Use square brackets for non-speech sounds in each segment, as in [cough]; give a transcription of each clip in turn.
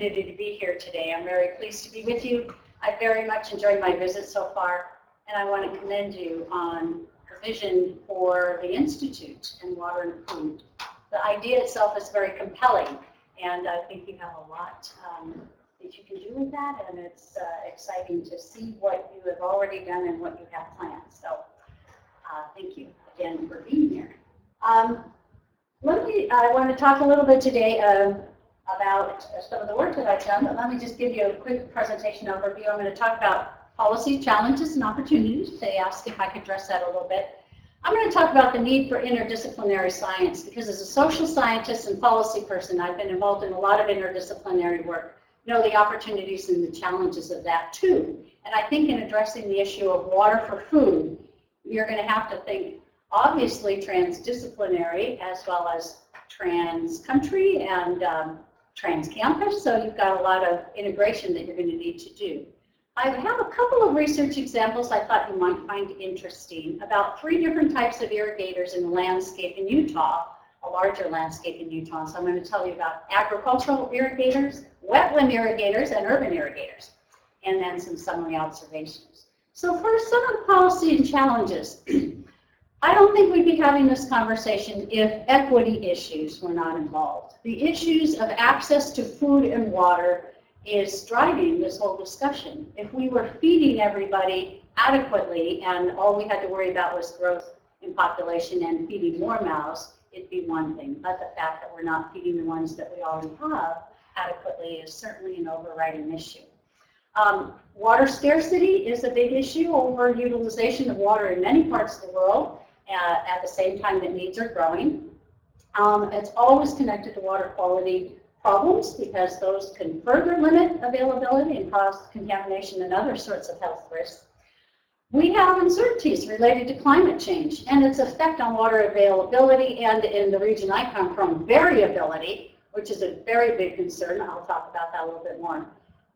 opportunity to be here today. I'm very pleased to be with you. I very much enjoyed my visit so far, and I want to commend you on the vision for the Institute and Water and Food. The idea itself is very compelling, and I think you have a lot um, that you can do with that, and it's uh, exciting to see what you have already done and what you have planned. So uh, thank you again for being here. Um, let me, I want to talk a little bit today uh, about some of the work that I've done, but let me just give you a quick presentation overview. I'm going to talk about policy challenges and opportunities. They asked if I could address that a little bit. I'm going to talk about the need for interdisciplinary science because as a social scientist and policy person, I've been involved in a lot of interdisciplinary work, know the opportunities and the challenges of that too. And I think in addressing the issue of water for food, you're going to have to think obviously transdisciplinary as well as trans-country and um, trans-campus, so you've got a lot of integration that you're going to need to do. I have a couple of research examples I thought you might find interesting about three different types of irrigators in the landscape in Utah, a larger landscape in Utah. So I'm going to tell you about agricultural irrigators, wetland irrigators, and urban irrigators, and then some summary observations. So first, some of the policy and challenges. [clears throat] I don't think we'd be having this conversation if equity issues were not involved. The issues of access to food and water is driving this whole discussion. If we were feeding everybody adequately and all we had to worry about was growth in population and feeding more mouths, it'd be one thing. But the fact that we're not feeding the ones that we already have adequately is certainly an overriding issue. Um, water scarcity is a big issue, over utilization of water in many parts of the world at, at the same time that needs are growing. Um, it's always connected to water quality problems because those can further limit availability and cause contamination and other sorts of health risks. We have uncertainties related to climate change and its effect on water availability and in the region I come from, variability, which is a very big concern. I'll talk about that a little bit more.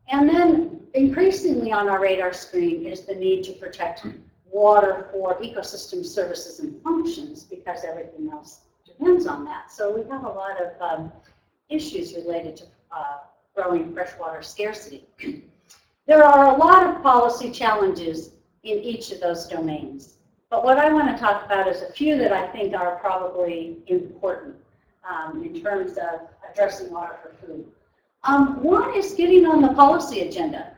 And then increasingly on our radar screen is the need to protect water for ecosystem services and functions because everything else depends on that. So we have a lot of um, issues related to uh, growing freshwater scarcity. [clears throat] there are a lot of policy challenges in each of those domains. But what I want to talk about is a few that I think are probably important um, in terms of addressing water for food. Um, one is getting on the policy agenda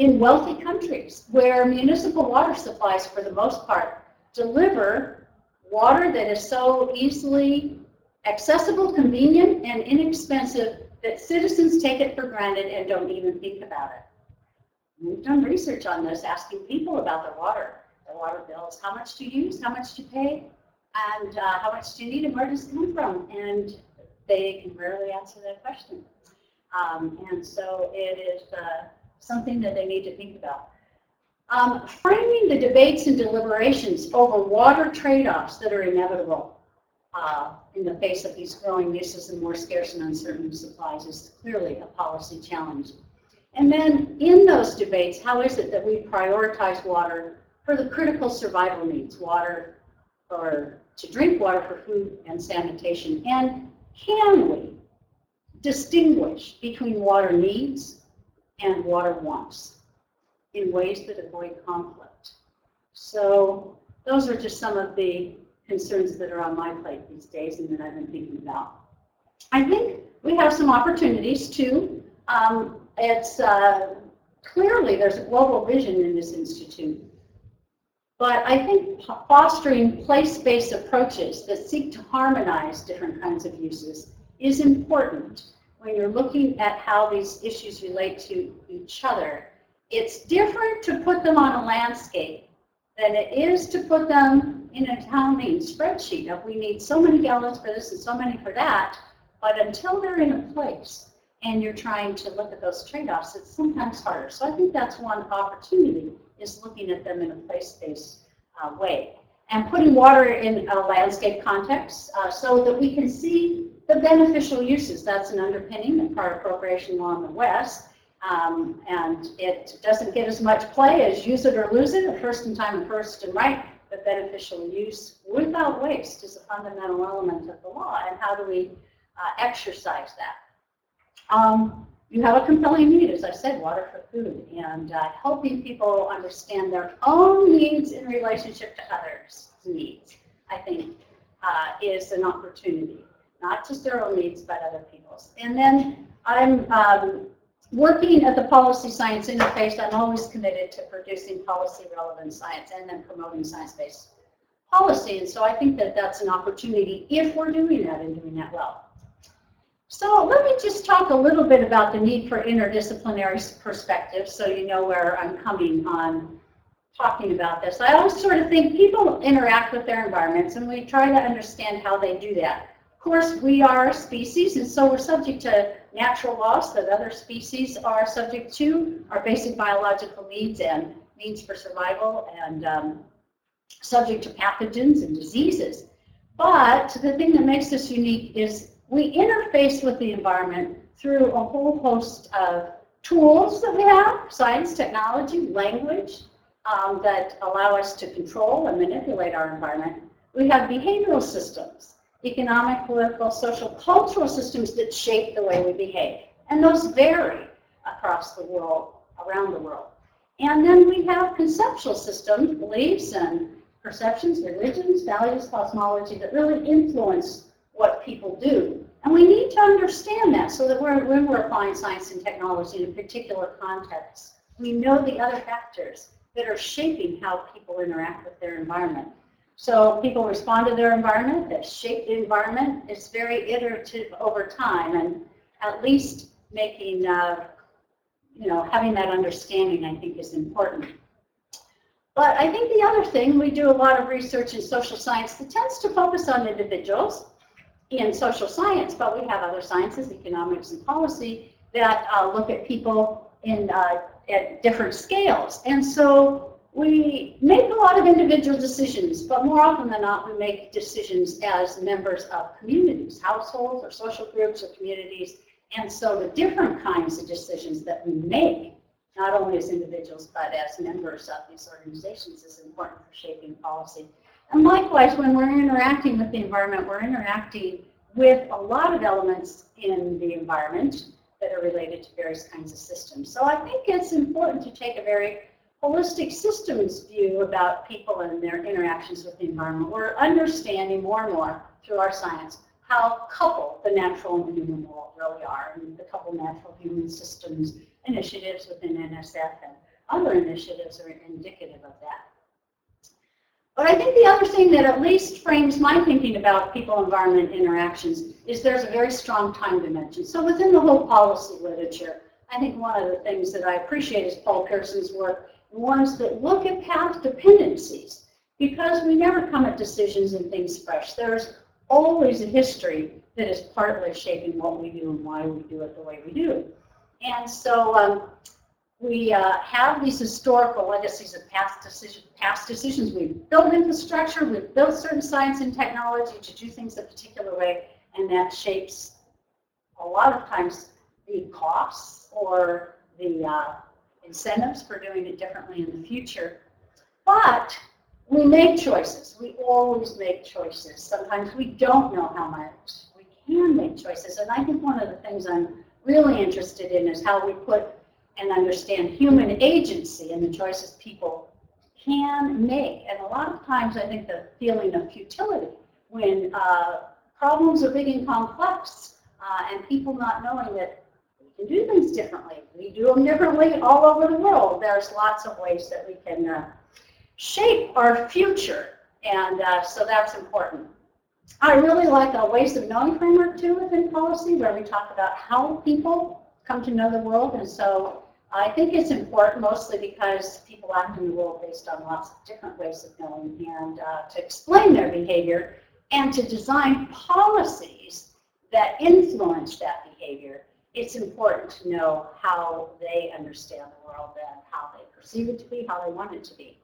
in wealthy countries where municipal water supplies, for the most part, deliver water that is so easily accessible, convenient, and inexpensive that citizens take it for granted and don't even think about it. We've done research on this, asking people about their water, their water bills, how much to use, how much to pay, and uh, how much do you need and where does it come from? And they can rarely answer that question. Um, and so it is uh, something that they need to think about. Um, framing the debates and deliberations over water trade-offs that are inevitable uh, in the face of these growing uses and more scarce and uncertain supplies is clearly a policy challenge. And then in those debates, how is it that we prioritize water for the critical survival needs, water or to drink water for food and sanitation? And can we distinguish between water needs and water wants in ways that avoid conflict. So those are just some of the concerns that are on my plate these days and that I've been thinking about. I think we have some opportunities too. Um, it's uh, clearly there's a global vision in this institute. But I think fostering place-based approaches that seek to harmonize different kinds of uses is important when you're looking at how these issues relate to each other, it's different to put them on a landscape than it is to put them in a accounting spreadsheet of we need so many gallons for this and so many for that. But until they're in a place and you're trying to look at those trade-offs, it's sometimes harder. So I think that's one opportunity is looking at them in a place-based uh, way. And putting water in a landscape context uh, so that we can see the beneficial uses, that's an underpinning of prior appropriation law in the West. Um, and it doesn't get as much play as use it or lose it, first in time first in right, but beneficial use without waste is a fundamental element of the law. And how do we uh, exercise that? Um, you have a compelling need, as I said, water for food, and uh, helping people understand their own needs in relationship to others' needs, I think, uh, is an opportunity. Not just their own needs, but other people's. And then I'm um, working at the Policy Science Interface. I'm always committed to producing policy relevant science and then promoting science-based policy. And so I think that that's an opportunity if we're doing that and doing that well. So let me just talk a little bit about the need for interdisciplinary perspective so you know where I'm coming on talking about this. I always sort of think people interact with their environments and we try to understand how they do that. Of course, we are a species and so we're subject to natural laws that other species are subject to, our basic biological needs and needs for survival and um, subject to pathogens and diseases. But the thing that makes us unique is we interface with the environment through a whole host of tools that we have, science, technology, language, um, that allow us to control and manipulate our environment. We have behavioral systems, economic, political, social, cultural systems that shape the way we behave. And those vary across the world, around the world. And then we have conceptual systems, beliefs and perceptions, religions, values, cosmology that really influence what people do. And we need to understand that so that we're, when we're applying science and technology in a particular context, we know the other factors that are shaping how people interact with their environment. So people respond to their environment, that shape the environment. It's very iterative over time, and at least making, uh, you know, having that understanding, I think, is important. But I think the other thing, we do a lot of research in social science that tends to focus on individuals in social science, but we have other sciences, economics and policy, that uh, look at people in uh, at different scales. And so we make a lot of individual decisions, but more often than not, we make decisions as members of communities, households or social groups or communities. And so the different kinds of decisions that we make not only as individuals, but as members of these organizations is important for shaping policy. And likewise, when we're interacting with the environment, we're interacting with a lot of elements in the environment that are related to various kinds of systems. So I think it's important to take a very holistic systems view about people and their interactions with the environment. We're understanding more and more through our science how coupled the natural and the human world really are, and the coupled natural human systems initiatives within NSF and other initiatives are indicative of that. But I think the other thing that at least frames my thinking about people-environment interactions is there's a very strong time dimension. So within the whole policy literature, I think one of the things that I appreciate is Paul Pierson's work, ones that look at path dependencies, because we never come at decisions and things fresh. There's always a history that is partly shaping what we do and why we do it the way we do. And so um, we uh, have these historical legacies of past, decision, past decisions. We've built infrastructure, we've built certain science and technology to do things a particular way, and that shapes a lot of times the costs or the uh, incentives for doing it differently in the future. But we make choices. We always make choices. Sometimes we don't know how much. We can make choices. And I think one of the things I'm really interested in is how we put and understand human agency and the choices people can make. And a lot of times I think the feeling of futility when uh, problems are big and complex uh, and people not knowing that do things differently. We do them differently all over the world. There's lots of ways that we can uh, shape our future. And uh, so that's important. I really like a ways of knowing framework too within policy where we talk about how people come to know the world. And so I think it's important mostly because people act in the world based on lots of different ways of knowing and uh, to explain their behavior and to design policies that influence that behavior. It's important to know how they understand the world and how they perceive it to be, how they want it to be.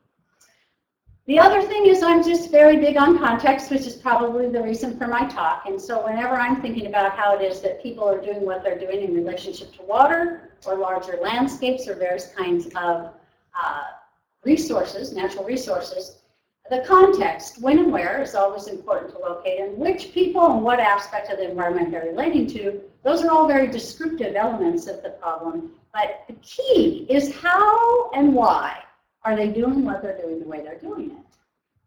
The other thing is I'm just very big on context, which is probably the reason for my talk. And so whenever I'm thinking about how it is that people are doing what they're doing in relationship to water or larger landscapes or various kinds of uh, resources, natural resources, The context, when and where, is always important to locate, and which people and what aspect of the environment they're relating to, those are all very descriptive elements of the problem. But the key is how and why are they doing what they're doing the way they're doing it.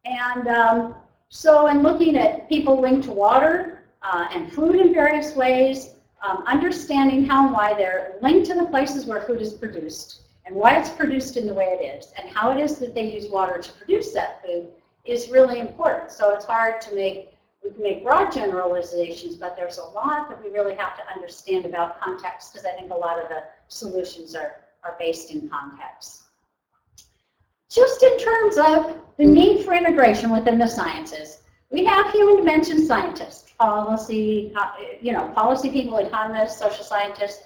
And um, so in looking at people linked to water uh, and food in various ways, um, understanding how and why they're linked to the places where food is produced, and why it's produced in the way it is, and how it is that they use water to produce that food is really important. So it's hard to make, we can make broad generalizations, but there's a lot that we really have to understand about context, because I think a lot of the solutions are, are based in context. Just in terms of the need for integration within the sciences, we have human dimension scientists, policy, you know, policy people, economists, social scientists,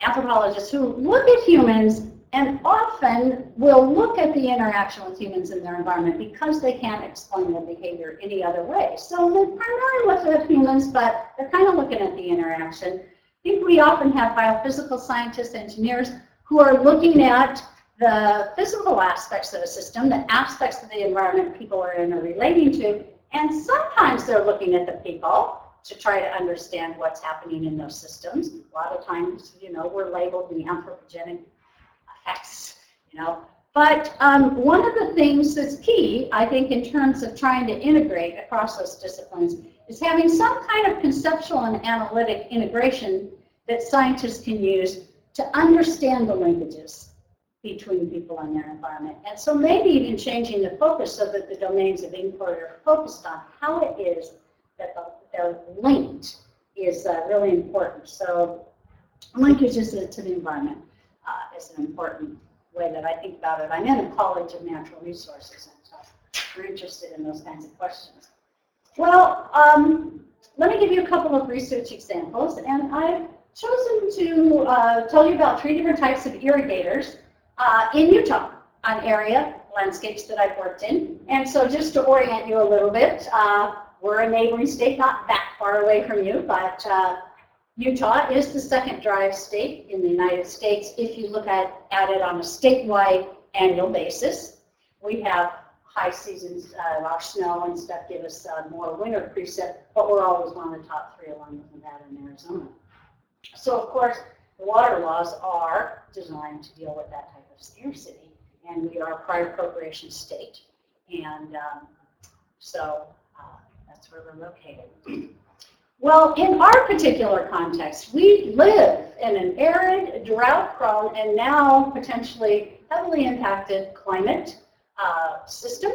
anthropologists who look at humans and often will look at the interaction with humans in their environment because they can't explain their behavior any other way. So they're primarily looking at humans, but they're kind of looking at the interaction. I think we often have biophysical scientists, engineers, who are looking at the physical aspects of a system, the aspects of the environment people are in or relating to, and sometimes they're looking at the people to try to understand what's happening in those systems. A lot of times, you know, we're labeled the anthropogenic X, you know. But um, one of the things that's key, I think, in terms of trying to integrate across those disciplines is having some kind of conceptual and analytic integration that scientists can use to understand the linkages between people and their environment. And so maybe even changing the focus so that the domains of inquiry are focused on how it is that the, they're linked is uh, really important. So linkages to the environment uh, is an important way that I think about it. I'm in a college of natural resources, and so we're interested in those kinds of questions. Well, um, let me give you a couple of research examples, and I've chosen to uh, tell you about three different types of irrigators uh, in Utah, an area, landscapes that I've worked in. And so just to orient you a little bit, uh, we're a neighboring state, not that far away from you, but uh, Utah is the second driest state in the United States if you look at, at it on a statewide annual basis. We have high seasons, uh, our snow and stuff give us uh, more winter precip, but we're always one of the top three along with Nevada and Arizona. So of course, water laws are designed to deal with that type of scarcity, and we are a prior appropriation state. And um, so uh, that's where we're located. [clears throat] Well, in our particular context, we live in an arid, drought-prone, and now potentially heavily impacted climate uh, system.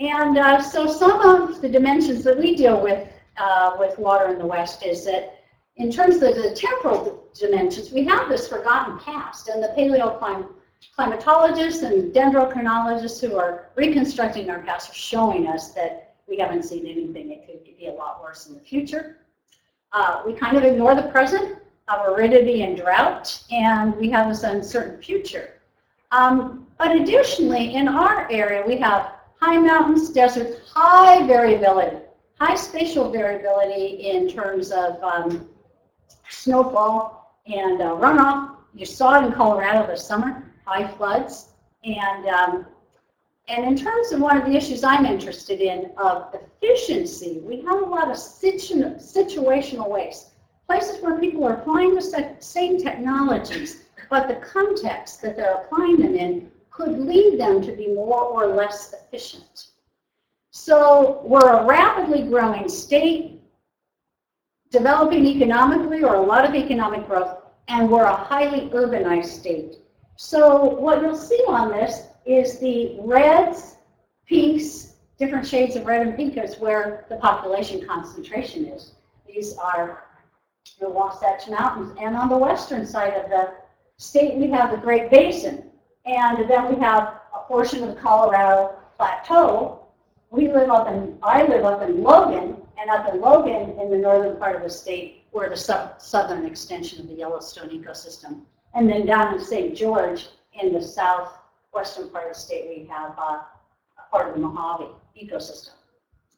And uh, so some of the dimensions that we deal with uh, with water in the West is that in terms of the temporal dimensions, we have this forgotten past. And the paleoclimatologists and dendrochronologists who are reconstructing our past are showing us that we haven't seen anything. It could be a lot worse in the future. Uh, we kind of ignore the present of aridity and drought, and we have this uncertain future. Um, but additionally, in our area, we have high mountains, deserts, high variability, high spatial variability in terms of um, snowfall and uh, runoff. You saw it in Colorado this summer, high floods. And um, and in terms of one of the issues I'm interested in of efficiency, we have a lot of situ situational waste. Places where people are applying the same technologies, but the context that they're applying them in could lead them to be more or less efficient. So we're a rapidly growing state, developing economically or a lot of economic growth, and we're a highly urbanized state. So what you'll see on this is the reds, pinks, different shades of red and pink is where the population concentration is. These are the Wasatch Mountains. And on the western side of the state, we have the Great Basin. And then we have a portion of the Colorado Plateau. We live up in, I live up in Logan, and up in Logan, in the northern part of the state, we're the southern extension of the Yellowstone ecosystem. And then down in St. George, in the south western part of the state, we have uh, part of the Mojave ecosystem.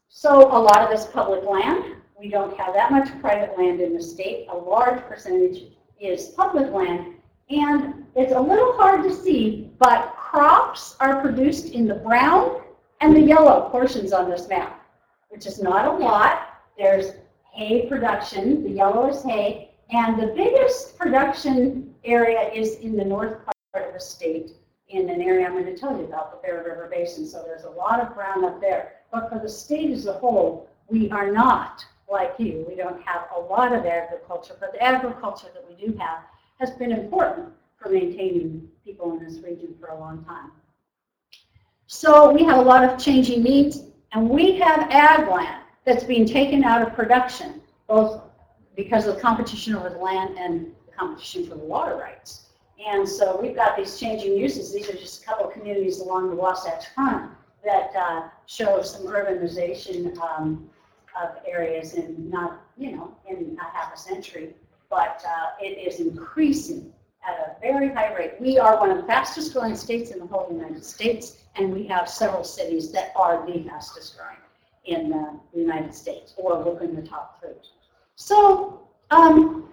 So a lot of this public land. We don't have that much private land in the state. A large percentage is public land. And it's a little hard to see, but crops are produced in the brown and the yellow portions on this map, which is not a lot. There's hay production, the yellow is hay, and the biggest production area is in the north part of the state, in an area I'm going to tell you about, the Bear River Basin. So there's a lot of ground up there. But for the state as a whole, we are not like you. We don't have a lot of agriculture, but the agriculture that we do have has been important for maintaining people in this region for a long time. So we have a lot of changing needs, and we have ag land that's being taken out of production, both because of competition over the land and the competition for the water rights. And so we've got these changing uses. These are just a couple of communities along the Wasatch Front that uh, show some urbanization um, of areas in not, you know, in a half a century, but uh, it is increasing at a very high rate. We are one of the fastest growing states in the whole United States, and we have several cities that are the fastest growing in the United States, or within the top three. So, um,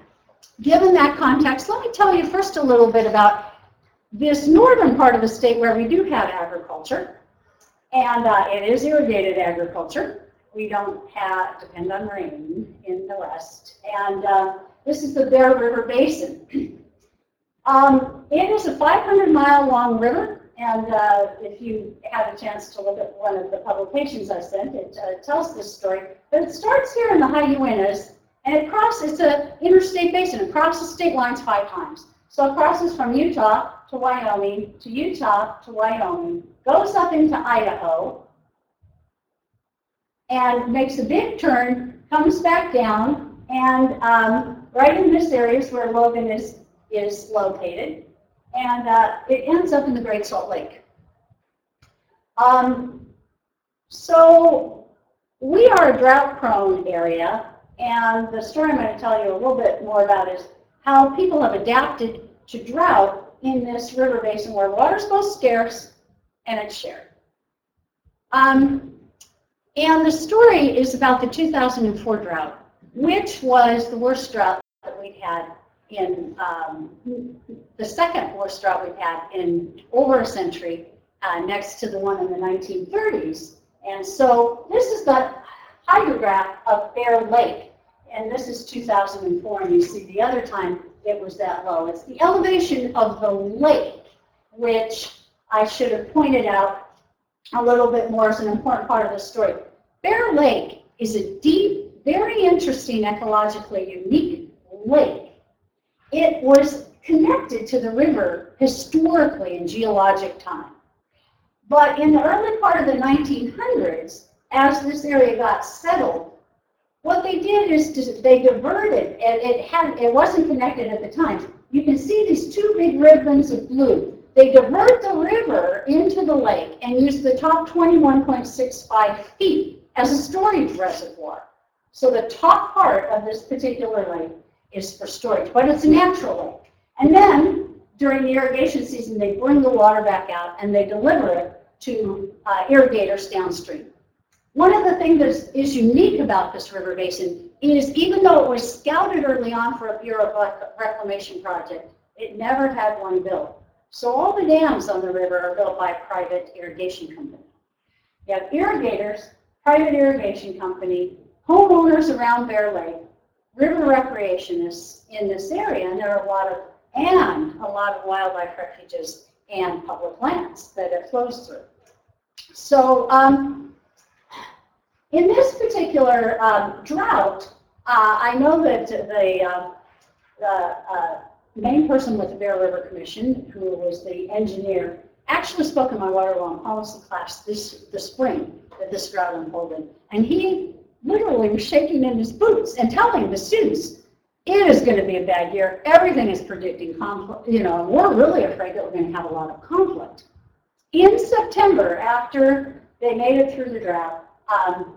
given that context, let me tell you first a little bit about this northern part of the state where we do have agriculture, and uh, it is irrigated agriculture. We don't have, depend on rain in the west, and uh, this is the Bear River Basin. [clears throat] um, it is a 500 mile long river and uh, if you had a chance to look at one of the publications I sent, it uh, tells this story. But it starts here in the high Uintas, and it crosses, it's an interstate basin. It crosses state lines five times. So it crosses from Utah to Wyoming, to Utah to Wyoming, goes up into Idaho, and makes a big turn, comes back down, and um, right in this area is where Logan is, is located and uh, it ends up in the Great Salt Lake. Um, so we are a drought-prone area, and the story I'm going to tell you a little bit more about is how people have adapted to drought in this river basin where water is both scarce and it's shared. Um, and the story is about the 2004 drought, which was the worst drought that we've had in um, the second worst drought we've had in over a century, uh, next to the one in the 1930s. And so this is the hydrograph of Bear Lake. And this is 2004, and you see the other time it was that low. It's the elevation of the lake, which I should have pointed out a little bit more as an important part of the story. Bear Lake is a deep, very interesting, ecologically unique lake it was connected to the river historically in geologic time. But in the early part of the 1900s, as this area got settled, what they did is to, they diverted, and it had it wasn't connected at the time. You can see these two big ribbons of blue. They divert the river into the lake and use the top 21.65 feet as a storage reservoir. So the top part of this particular lake is for storage, but it's a natural lake. And then during the irrigation season, they bring the water back out and they deliver it to uh, irrigators downstream. One of the things that is unique about this river basin is even though it was scouted early on for a Bureau of Reclamation project, it never had one built. So all the dams on the river are built by private irrigation company. You have irrigators, private irrigation company, homeowners around Bear Lake, river recreationists in this area, and there are a lot of, and a lot of wildlife refuges and public lands that it flows through. So um, in this particular um, drought, uh, I know that the, uh, the main person with the Bear River Commission, who was the engineer, actually spoke in my water law policy class this the spring that this drought unfolded. And he literally was shaking in his boots and telling the students, it is going to be a bad year. Everything is predicting conflict. You know, we're really afraid that we're going to have a lot of conflict. In September, after they made it through the drought, um,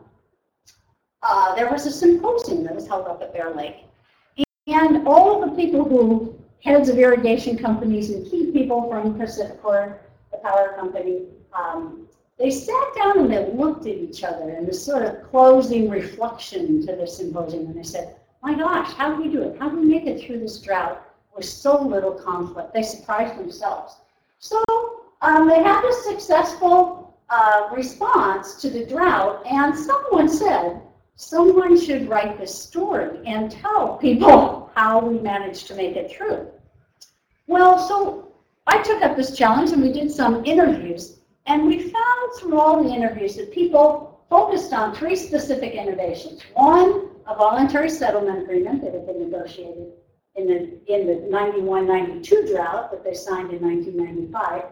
uh, there was a symposium that was held up at Bear Lake. And all of the people who, heads of irrigation companies and key people from PacifiCorp, the power company, um, they sat down and they looked at each other in this sort of closing reflection to the symposium, and they said, my gosh, how do we do it? How do we make it through this drought with so little conflict? They surprised themselves. So um, they had a successful uh, response to the drought, and someone said, someone should write this story and tell people [laughs] how we managed to make it through. Well, so I took up this challenge and we did some interviews, and we found through all the interviews that people focused on three specific innovations. One, a voluntary settlement agreement that had been negotiated in the, in the 91-92 drought that they signed in 1995.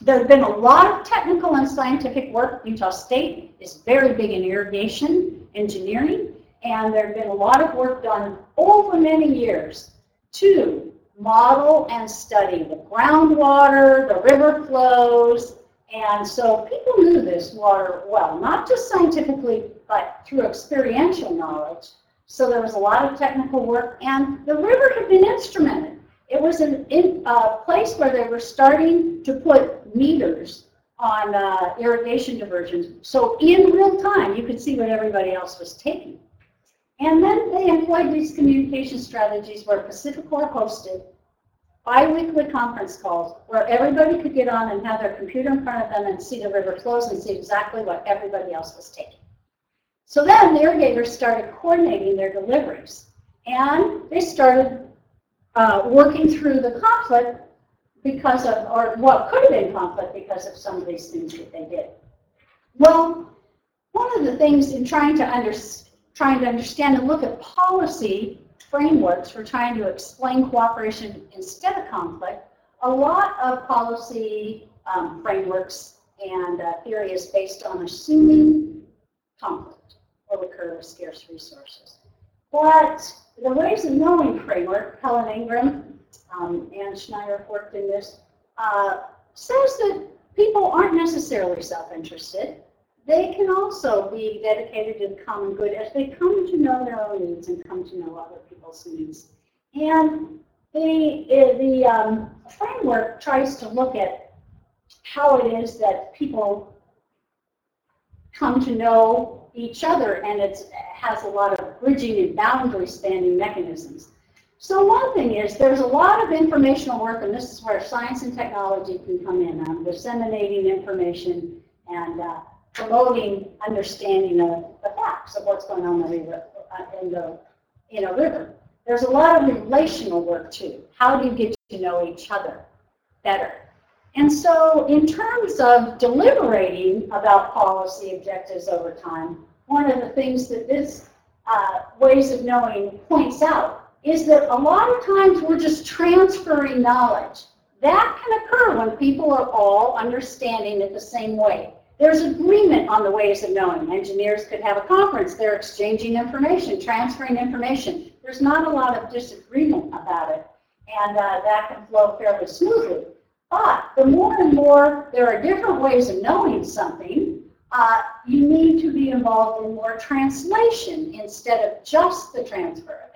There have been a lot of technical and scientific work. Utah State is very big in irrigation engineering, and there have been a lot of work done over many years to model and study the groundwater, the river flows, and so people knew this water well, not just scientifically, but through experiential knowledge. So there was a lot of technical work, and the river had been instrumented. It was a uh, place where they were starting to put meters on uh, irrigation diversions. So in real time, you could see what everybody else was taking. And then they employed these communication strategies where Pacific PacifiCorp hosted biweekly conference calls where everybody could get on and have their computer in front of them and see the river flows and see exactly what everybody else was taking. So then the irrigators started coordinating their deliveries. And they started uh, working through the conflict because of, or what could have been conflict because of some of these things that they did. Well, one of the things in trying to, under, trying to understand and look at policy frameworks for trying to explain cooperation instead of conflict, a lot of policy um, frameworks and uh, theory is based on assuming conflict will occur with scarce resources. But the Ways of Knowing framework, Helen Ingram um, and Schneider worked in this, uh, says that people aren't necessarily self-interested. They can also be dedicated to the common good as they come to know their own needs and come to know other people's needs. And the, the um, framework tries to look at how it is that people come to know each other, and it has a lot of bridging and boundary spanning mechanisms. So one thing is there's a lot of informational work, and this is where science and technology can come in on disseminating information and uh, promoting understanding of the facts of what's going on in the uh, in the in a river. There's a lot of relational work too. How do you get to know each other better? And so in terms of deliberating about policy objectives over time, one of the things that this uh, ways of knowing points out is that a lot of times we're just transferring knowledge. That can occur when people are all understanding it the same way. There's agreement on the ways of knowing. Engineers could have a conference. They're exchanging information, transferring information. There's not a lot of disagreement about it, and uh, that can flow fairly smoothly. But the more and more there are different ways of knowing something, uh, you need to be involved in more translation instead of just the transfer.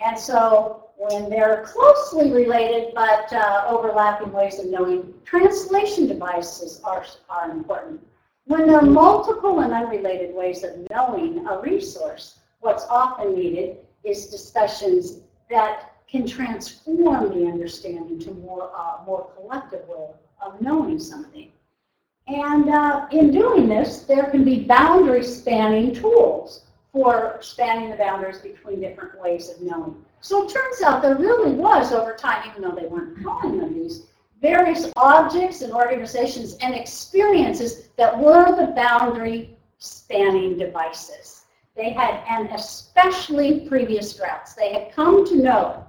And so when they're closely related but uh, overlapping ways of knowing, translation devices are, are important. When there are multiple and unrelated ways of knowing a resource, what's often needed is discussions that can transform the understanding to more, uh, more collective way of knowing something. And uh, in doing this, there can be boundary spanning tools for spanning the boundaries between different ways of knowing. So it turns out there really was over time, even though they weren't calling them these, various objects and organizations and experiences that were the boundary spanning devices. They had, and especially previous droughts, they had come to know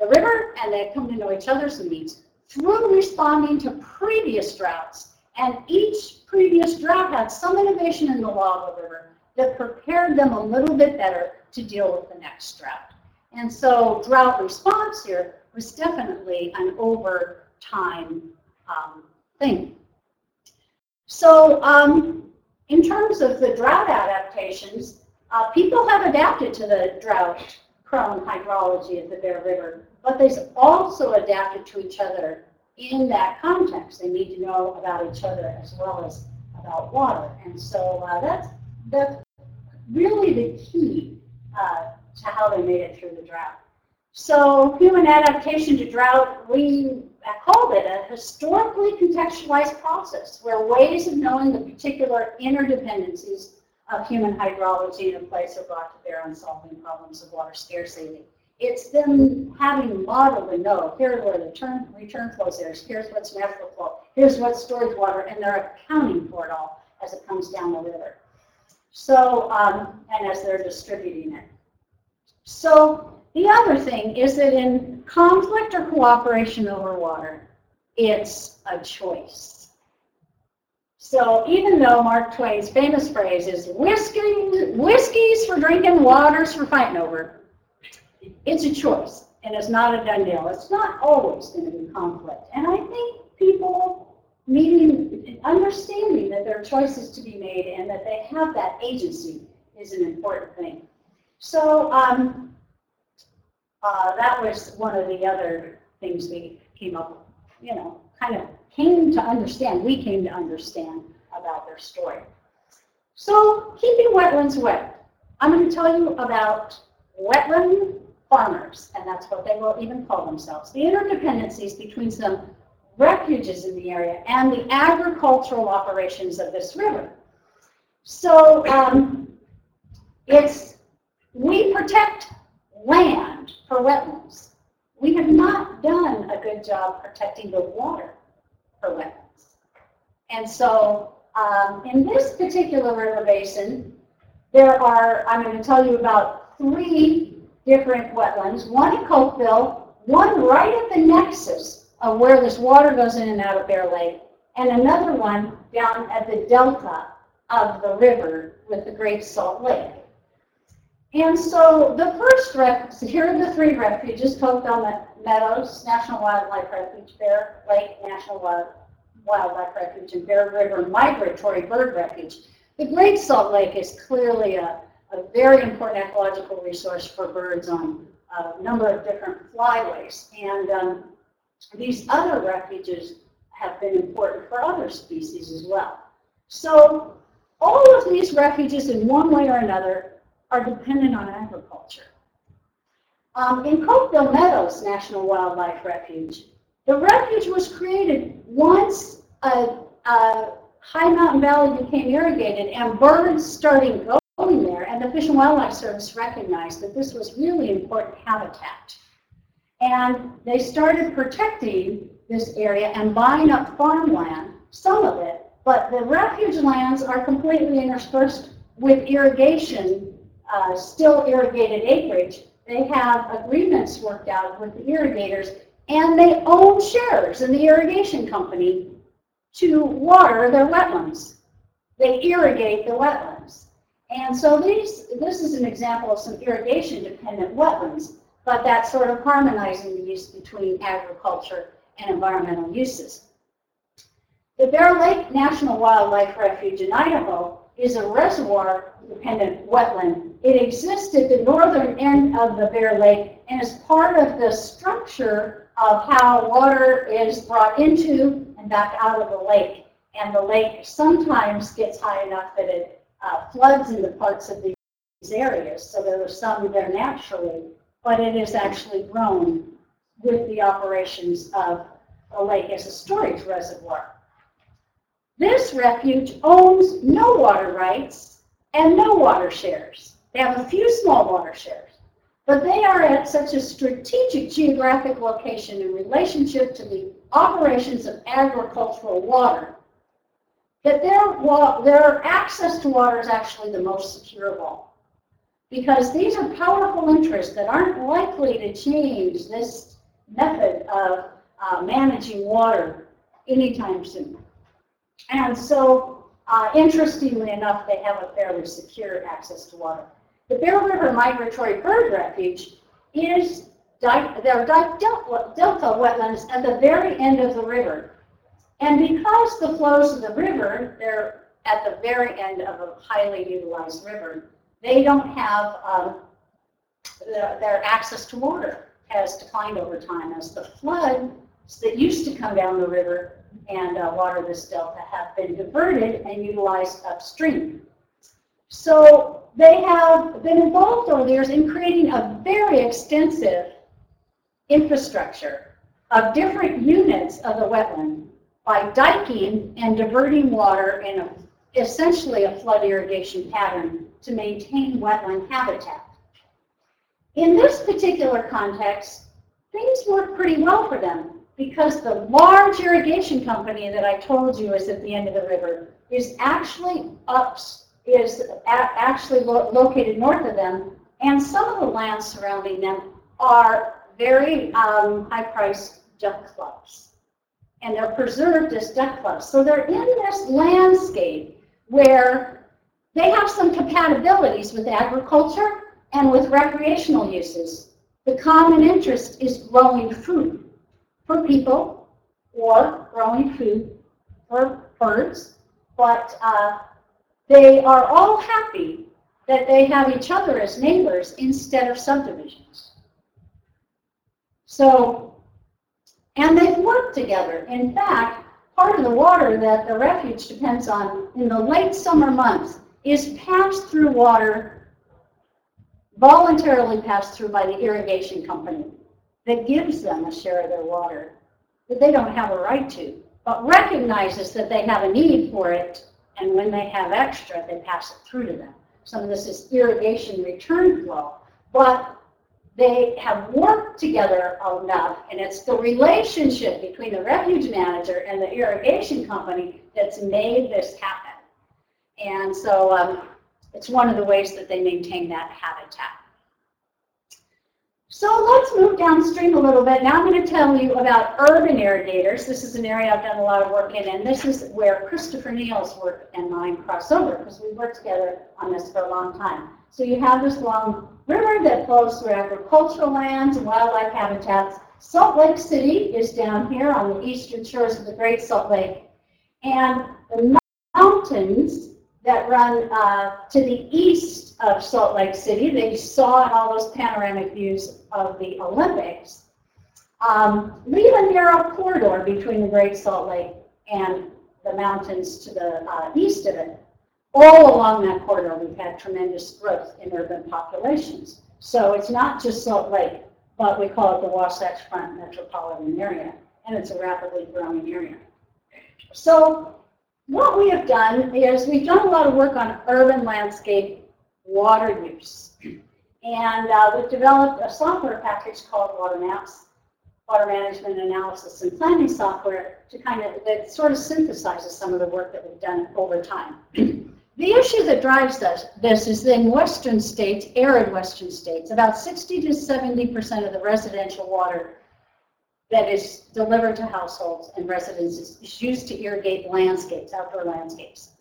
the river and they had come to know each other's needs through responding to previous droughts. And each previous drought had some innovation in the law of the river that prepared them a little bit better to deal with the next drought. And so drought response here was definitely an over time um, thing. So um, in terms of the drought adaptations, uh, people have adapted to the drought prone hydrology of the Bear River but they've also adapted to each other in that context. They need to know about each other as well as about water. And so uh, that's, that's really the key uh, to how they made it through the drought. So human adaptation to drought, we called it a historically contextualized process where ways of knowing the particular interdependencies of human hydrology in a place are brought to bear on solving problems of water scarcity. It's them having modeled and know, here's where the turn, return flows is, here's what's natural flow, here's what's storage water, and they're accounting for it all as it comes down the river. So, um, and as they're distributing it. So the other thing is that in conflict or cooperation over water, it's a choice. So even though Mark Twain's famous phrase is whiskey, whiskey's for drinking, water's for fighting over, it's a choice and it's not a done deal. It's not always going to be conflict. And I think people meeting, understanding that there are choices to be made and that they have that agency is an important thing. So um, uh, that was one of the other things we came up, with, you know, kind of came to understand, we came to understand about their story. So keeping wetlands wet. I'm going to tell you about wetland farmers, and that's what they will even call themselves. The interdependencies between some refuges in the area and the agricultural operations of this river. So um, it's, we protect land for wetlands. We have not done a good job protecting the water for wetlands. And so um, in this particular river basin, there are, I'm going to tell you about three different wetlands, one in Cokeville, one right at the nexus of where this water goes in and out of Bear Lake, and another one down at the delta of the river with the Great Salt Lake. And so the first refuge, so here are the three refuges, Cokeville Meadows National Wildlife Refuge, Bear Lake National Wildlife Refuge, and Bear River Migratory Bird Refuge. The Great Salt Lake is clearly a a very important ecological resource for birds on a number of different flyways. And um, these other refuges have been important for other species as well. So all of these refuges in one way or another are dependent on agriculture. Um, in Cokeville Meadows National Wildlife Refuge, the refuge was created once a, a high mountain valley became irrigated and birds started going there, and the Fish and Wildlife Service recognized that this was really important habitat. And they started protecting this area and buying up farmland, some of it, but the refuge lands are completely interspersed with irrigation, uh, still irrigated acreage. They have agreements worked out with the irrigators, and they own shares in the irrigation company to water their wetlands. They irrigate the wetlands. And so these, this is an example of some irrigation-dependent wetlands, but that's sort of harmonizing the use between agriculture and environmental uses. The Bear Lake National Wildlife Refuge in Idaho is a reservoir-dependent wetland. It exists at the northern end of the Bear Lake and is part of the structure of how water is brought into and back out of the lake. And the lake sometimes gets high enough that it uh, floods into parts of these areas. So there are some there naturally, but it is actually grown with the operations of a lake as a storage reservoir. This refuge owns no water rights and no water shares. They have a few small water shares, but they are at such a strategic geographic location in relationship to the operations of agricultural water that their, their access to water is actually the most secure of all. Because these are powerful interests that aren't likely to change this method of uh, managing water anytime soon. And so, uh, interestingly enough, they have a fairly secure access to water. The Bear River Migratory Bird Refuge is their delta wetlands at the very end of the river. And because the flows of the river, they're at the very end of a highly utilized river, they don't have um, the, their access to water has declined over time as the floods that used to come down the river and uh, water this delta have been diverted and utilized upstream. So they have been involved over the years in creating a very extensive infrastructure of different units of the wetland by diking and diverting water in a, essentially a flood irrigation pattern to maintain wetland habitat. In this particular context, things work pretty well for them because the large irrigation company that I told you is at the end of the river is actually up, is actually lo located north of them, and some of the lands surrounding them are very um, high-priced duck clubs. And they're preserved as duck clubs. So they're in this landscape where they have some compatibilities with agriculture and with recreational uses. The common interest is growing food for people or growing food for birds, but uh, they are all happy that they have each other as neighbors instead of subdivisions. So, and they've worked together. In fact, part of the water that the refuge depends on in the late summer months is passed through water, voluntarily passed through by the irrigation company that gives them a share of their water that they don't have a right to, but recognizes that they have a need for it, and when they have extra, they pass it through to them. Some of this is irrigation return flow, but they have worked together enough, and it's the relationship between the refuge manager and the irrigation company that's made this happen. And so um, it's one of the ways that they maintain that habitat. So let's move downstream a little bit. Now I'm going to tell you about urban irrigators. This is an area I've done a lot of work in, and this is where Christopher Neale's work and mine cross over because we worked together on this for a long time. So you have this long river that flows through agricultural lands and wildlife habitats. Salt Lake City is down here on the eastern shores of the Great Salt Lake. And the mountains that run uh, to the east of Salt Lake City. They saw in all those panoramic views of the Olympics. Um, leave a narrow corridor between the Great Salt Lake and the mountains to the uh, east of it. All along that corridor, we've had tremendous growth in urban populations. So it's not just Salt Lake, but we call it the Wasatch Front Metropolitan Area, and it's a rapidly growing area. So what we have done is we've done a lot of work on urban landscape water use. And uh, we've developed a software package called Water Maps, Water Management Analysis and Planning Software to kind of, that sort of synthesizes some of the work that we've done over time. The issue that drives this, this is in western states, arid western states, about 60 to 70% of the residential water that is delivered to households and residences is used to irrigate landscapes, outdoor landscapes.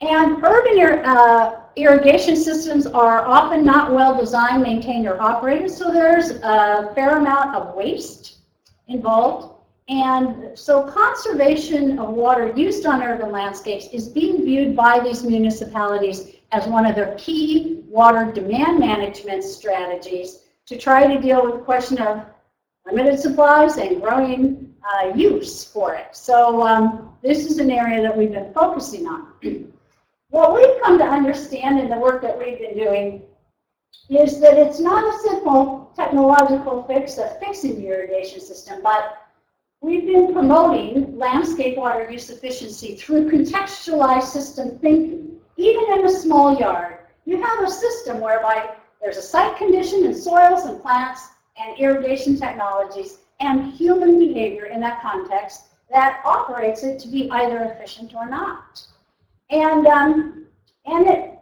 And urban uh, irrigation systems are often not well designed, maintained, or operated, so there's a fair amount of waste involved. And so conservation of water used on urban landscapes is being viewed by these municipalities as one of their key water demand management strategies to try to deal with the question of limited supplies and growing uh, use for it. So um, this is an area that we've been focusing on. [clears throat] what we've come to understand in the work that we've been doing is that it's not a simple technological fix of fixing the irrigation system, but we've been promoting landscape water use efficiency through contextualized system thinking. Even in a small yard, you have a system whereby there's a site condition and soils and plants and irrigation technologies and human behavior in that context that operates it to be either efficient or not. And, um, and it,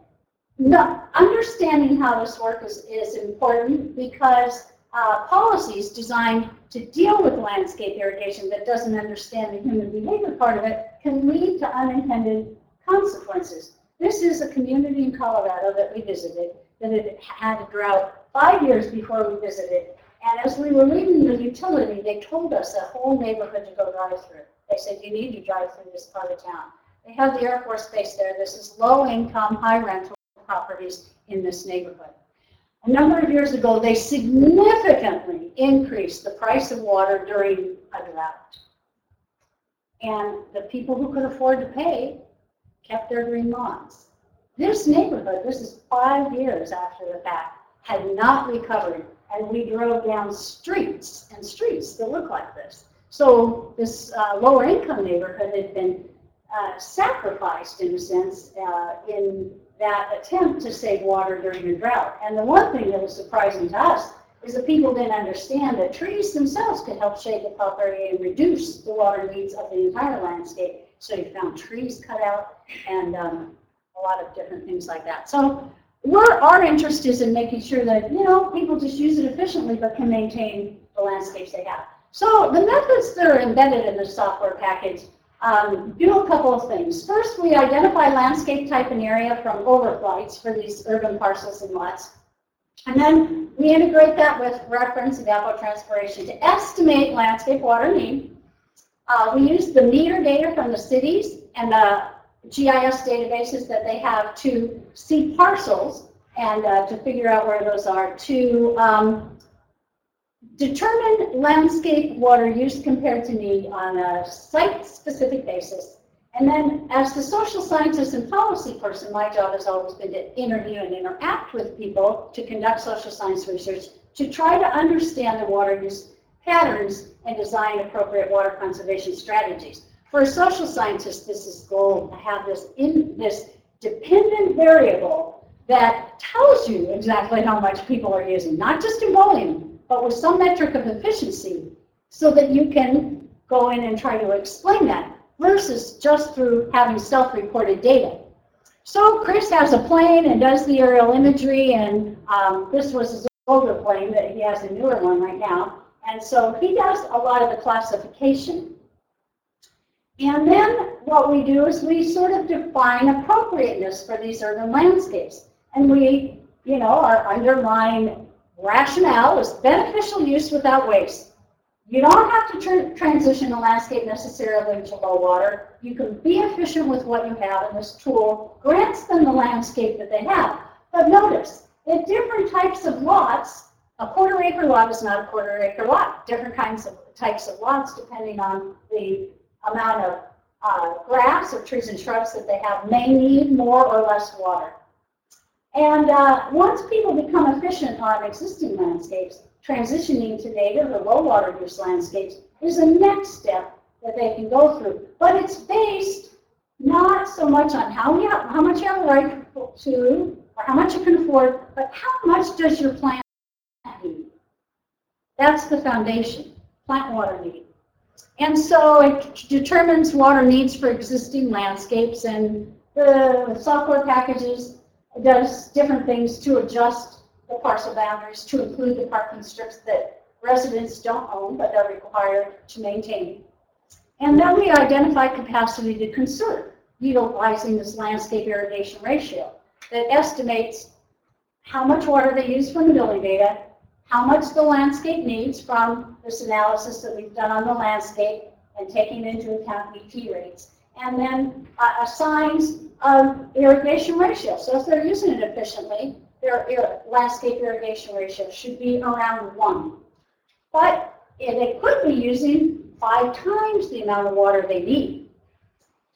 no, understanding how this works is, is important because uh, policies designed to deal with landscape irrigation that doesn't understand the human behavior part of it can lead to unintended consequences. This is a community in Colorado that we visited that had had a drought five years before we visited and as we were leaving the utility, they told us a whole neighborhood to go drive through. They said, you need to drive through this part of town. They have the Air Force Base there. This is low-income, high-rental properties in this neighborhood. A number of years ago, they significantly increased the price of water during a drought. And the people who could afford to pay kept their green lawns. This neighborhood, this is five years after the fact, had not recovered and we drove down streets and streets that look like this. So this uh, lower income neighborhood had been uh, sacrificed in a sense uh, in that attempt to save water during the drought. And the one thing that was surprising to us is that people didn't understand that trees themselves could help shade the crop area and reduce the water needs of the entire landscape. So you found trees cut out and um, a lot of different things like that. So we're, our interest is in making sure that, you know, people just use it efficiently but can maintain the landscapes they have. So the methods that are embedded in the software package um, do a couple of things. First, we identify landscape type and area from overflights for these urban parcels and lots. And then we integrate that with reference evapotranspiration to estimate landscape water need. Uh, we use the meter data from the cities and the GIS databases that they have to see parcels and uh, to figure out where those are to um, determine landscape water use compared to need on a site-specific basis. And then as the social scientist and policy person, my job has always been to interview and interact with people to conduct social science research to try to understand the water use patterns and design appropriate water conservation strategies. For a social scientist, this is gold to have this in this dependent variable that tells you exactly how much people are using, not just in volume, but with some metric of efficiency, so that you can go in and try to explain that, versus just through having self-reported data. So Chris has a plane and does the aerial imagery, and um, this was his older plane, but he has a newer one right now. And so he does a lot of the classification. And then what we do is we sort of define appropriateness for these urban landscapes. And we, you know, our underlying rationale is beneficial use without waste. You don't have to tra transition the landscape necessarily to low water. You can be efficient with what you have, and this tool grants them the landscape that they have. But notice, that different types of lots, a quarter acre lot is not a quarter acre lot. Different kinds of types of lots depending on the amount of uh, grass or trees and shrubs that they have may need more or less water. And uh, once people become efficient on existing landscapes, transitioning to native or low water use landscapes is the next step that they can go through. But it's based not so much on how, you have, how much you have right to or how much you can afford, but how much does your plant need? That's the foundation, plant water need. And so it determines water needs for existing landscapes and the software packages does different things to adjust the parcel boundaries to include the parking strips that residents don't own but are required to maintain. And then we identify capacity to conserve utilizing this landscape irrigation ratio that estimates how much water they use from the building data, how much the landscape needs from this analysis that we've done on the landscape and taking into account ET rates, and then uh, assigns an irrigation ratio. So if they're using it efficiently, their ir landscape irrigation ratio should be around one. But they could be using five times the amount of water they need.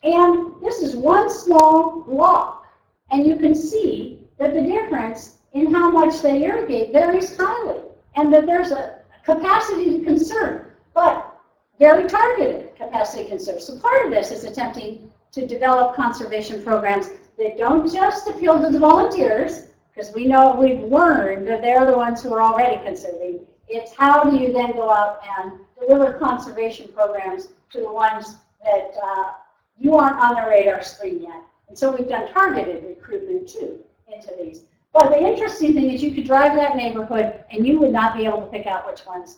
And this is one small block. And you can see that the difference in how much they irrigate varies highly, and that there's a capacity to conserve, but very targeted capacity to conserve. So part of this is attempting to develop conservation programs that don't just appeal to the volunteers, because we know we've learned that they're the ones who are already conserving. It's how do you then go out and deliver conservation programs to the ones that uh, you aren't on the radar screen yet. And so we've done targeted recruitment too into these. But the interesting thing is you could drive that neighborhood and you would not be able to pick out which ones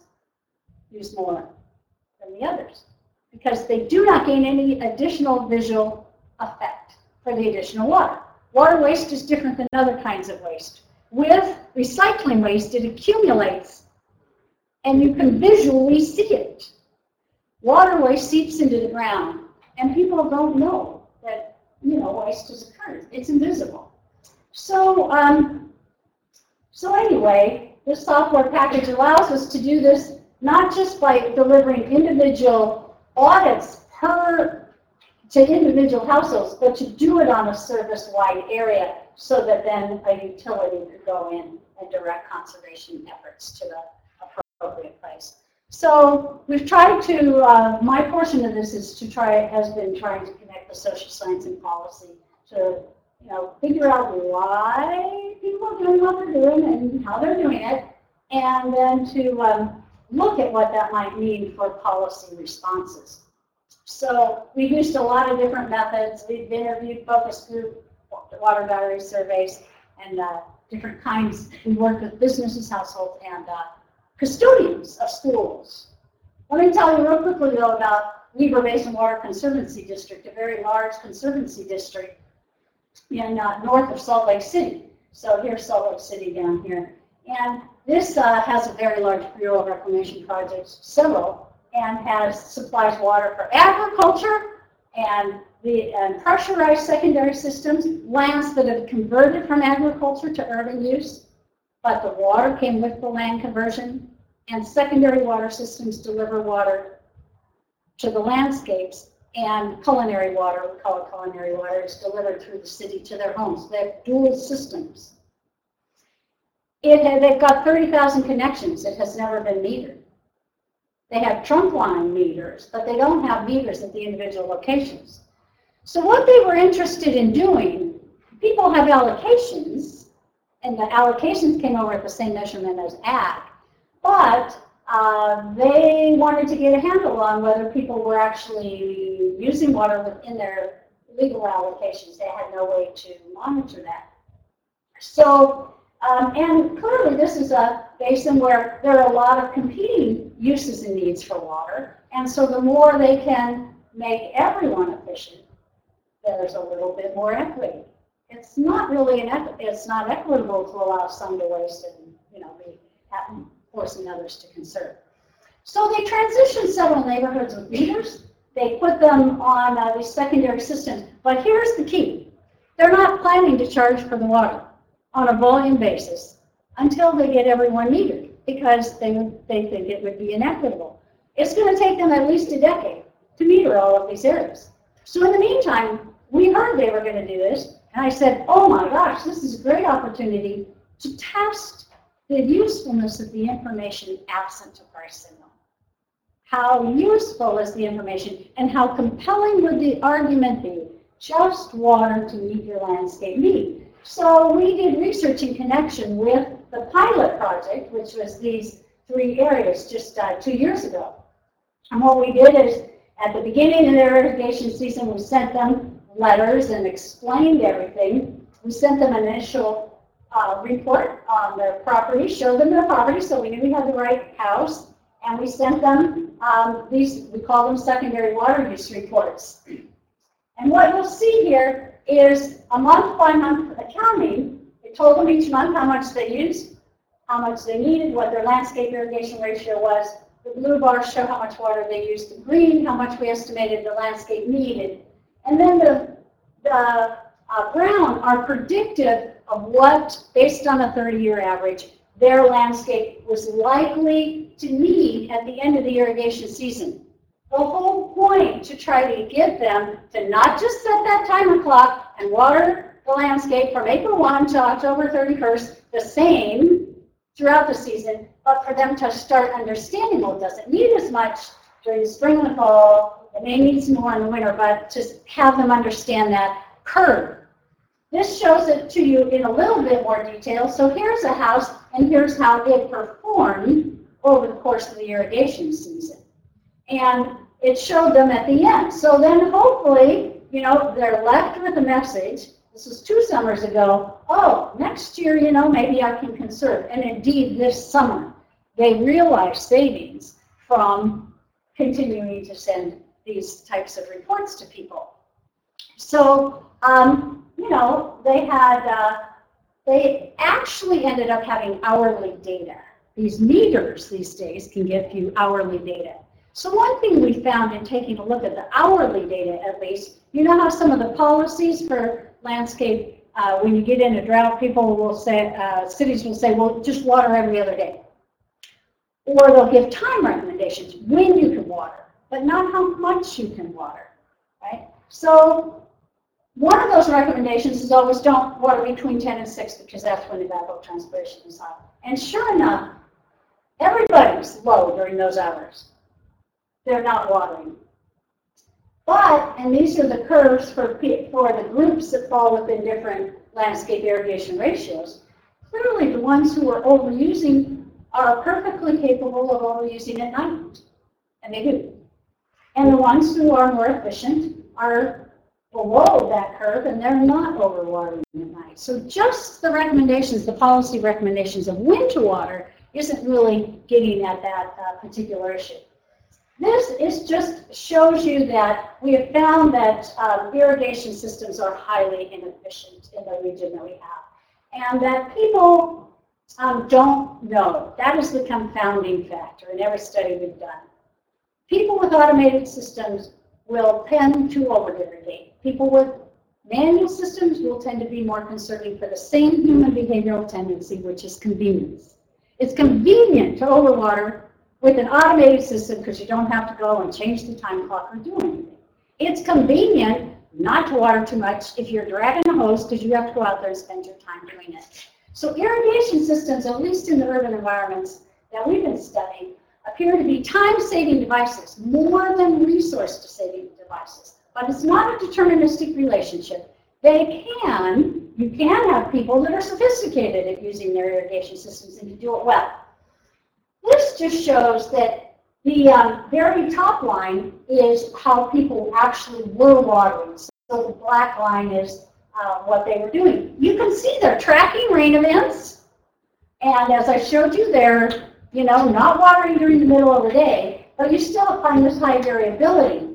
use more than the others because they do not gain any additional visual effect for the additional water. Water waste is different than other kinds of waste. With recycling waste, it accumulates and you can visually see it. Water waste seeps into the ground and people don't know that you know, waste has occurred. It's invisible. So, um, so anyway, this software package allows us to do this not just by delivering individual audits per to individual households, but to do it on a service-wide area so that then a utility could go in and direct conservation efforts to the appropriate place. So we've tried to, uh, my portion of this is to try, has been trying to connect the social science and policy to, you know, figure out why people are doing what they're doing and how they're doing it, and then to um, look at what that might mean for policy responses. So we've used a lot of different methods. We've interviewed focus group, water battery surveys, and uh, different kinds. We worked with businesses, households, and uh, custodians of schools. Let me tell you real quickly though about Weber Basin Water Conservancy District, a very large conservancy district in uh, north of Salt Lake City. So here's Salt Lake City down here. And this uh, has a very large Bureau of Reclamation projects, several, and has supplies water for agriculture and the and pressurized secondary systems, lands that have converted from agriculture to urban use, but the water came with the land conversion, and secondary water systems deliver water to the landscapes, and culinary water, we call it culinary water, is delivered through the city to their homes. They have dual systems. It, they've got 30,000 connections. It has never been metered. They have trunk line meters, but they don't have meters at the individual locations. So what they were interested in doing, people have allocations, and the allocations came over at the same measurement as ag, but uh, they wanted to get a handle on whether people were actually using water within their legal allocations. They had no way to monitor that. So, um, and clearly this is a basin where there are a lot of competing uses and needs for water. And so the more they can make everyone efficient, there's a little bit more equity. It's not really an it's not equitable to allow some to waste and you know be forcing others to conserve. So they transitioned several neighborhoods with meters. They put them on uh, these secondary systems. But here's the key. They're not planning to charge for the water on a volume basis until they get everyone metered because they, they think it would be inequitable. It's going to take them at least a decade to meter all of these areas. So in the meantime, we heard they were going to do this, and I said, oh my gosh, this is a great opportunity to test the usefulness of the information absent a price signal. How useful is the information, and how compelling would the argument be? Just water to meet your landscape need. So we did research in connection with the pilot project, which was these three areas just uh, two years ago. And what we did is, at the beginning of their irrigation season, we sent them letters and explained everything. We sent them an initial uh, report on their property, showed them their property so we knew we had the right house, and we sent them um, these, we call them secondary water use reports. And what you'll see here is a month by month accounting. It told them each month how much they used, how much they needed, what their landscape irrigation ratio was. The blue bars show how much water they used. The green, how much we estimated the landscape needed. And then the, the uh, brown are predictive of what, based on a 30-year average, their landscape was likely to need at the end of the irrigation season. The whole point to try to get them to not just set that timer clock and water the landscape from April 1 to October 31st the same throughout the season, but for them to start understanding, well, it doesn't need as much during the spring and the fall, it may need some more in the winter, but just have them understand that curve. This shows it to you in a little bit more detail. So here's a house, and here's how it performed over the course of the irrigation season. And it showed them at the end. So then hopefully, you know, they're left with a message. This was two summers ago. Oh, next year, you know, maybe I can conserve. And indeed, this summer, they realized savings from continuing to send these types of reports to people. So, um, you know, they had, uh, they actually ended up having hourly data. These meters these days can give you hourly data. So one thing we found in taking a look at the hourly data at least, you know how some of the policies for landscape, uh, when you get in a drought, people will say, uh, cities will say, well, just water every other day. Or they'll give time recommendations, when you can water but not how much you can water, right? So One of those recommendations is always don't water between 10 and 6 because that's when the evapotranspiration is high. And sure enough, everybody's low during those hours. They're not watering. But, and these are the curves for, for the groups that fall within different landscape irrigation ratios, clearly the ones who are overusing are perfectly capable of overusing at night. And they do. And the ones who are more efficient are below that curve and they're not overwatering at night. So just the recommendations, the policy recommendations of when to water isn't really getting at that uh, particular issue. This is just shows you that we have found that um, irrigation systems are highly inefficient in the region that we have. And that people um, don't know. That is the confounding factor in every study we've done. People with automated systems will tend to over-irrigate. People with manual systems will tend to be more conserving for the same human behavioral tendency, which is convenience. It's convenient to overwater with an automated system because you don't have to go and change the time clock or do anything. It's convenient not to water too much if you're dragging a hose because you have to go out there and spend your time doing it. So irrigation systems, at least in the urban environments that we've been studying, appear to be time-saving devices more than resource-saving devices. But it's not a deterministic relationship. They can, you can have people that are sophisticated at using their irrigation systems and to do it well. This just shows that the um, very top line is how people actually were watering. So the black line is uh, what they were doing. You can see they're tracking rain events. And as I showed you, they're you know, not watering during the middle of the day, but you still find this high variability.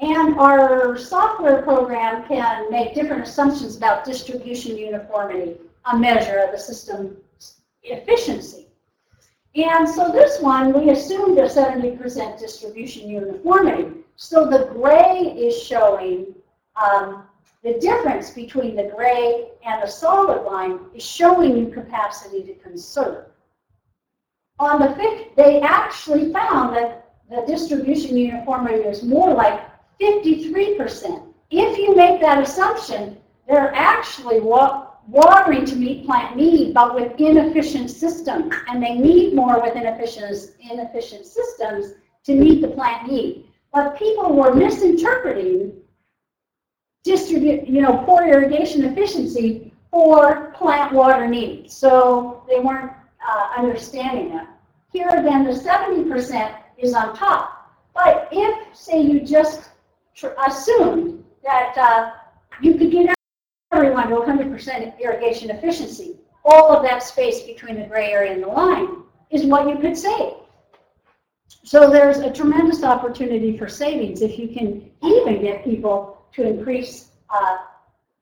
And our software program can make different assumptions about distribution uniformity, a measure of the system's efficiency. And so this one, we assumed a 70% distribution uniformity. So the gray is showing um, the difference between the gray and the solid line is showing you capacity to conserve. On the fifth, they actually found that the distribution uniformity is more like 53%. If you make that assumption, they're actually wa watering to meet plant need, but with inefficient systems. And they need more with inefficient, inefficient systems to meet the plant need. But people were misinterpreting distribute, you know, poor irrigation efficiency for plant water needs. So they weren't uh, understanding that. Here again, the 70% is on top. But if, say, you just assumed that uh, you could get everyone to 100% irrigation efficiency, all of that space between the gray area and the line is what you could save. So there's a tremendous opportunity for savings if you can even get people to increase uh,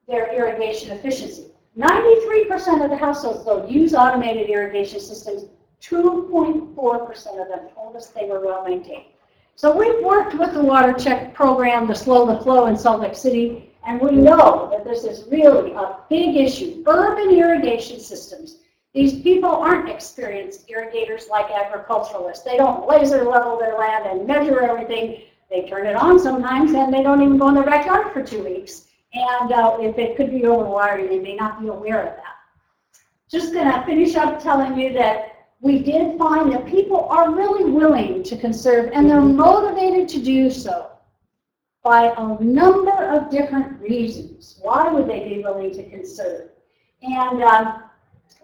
their irrigation efficiency. 93% of the households, though, use automated irrigation systems 2.4% of them told us they were well maintained. So we've worked with the water check program to slow the flow in Salt Lake City, and we know that this is really a big issue. Urban irrigation systems. These people aren't experienced irrigators like agriculturalists. They don't laser level their land and measure everything. They turn it on sometimes, and they don't even go in their backyard for two weeks. And uh, if it could be overwatering, they may not be aware of that. Just going to finish up telling you that we did find that people are really willing to conserve and they're motivated to do so by a number of different reasons. Why would they be willing to conserve? And um,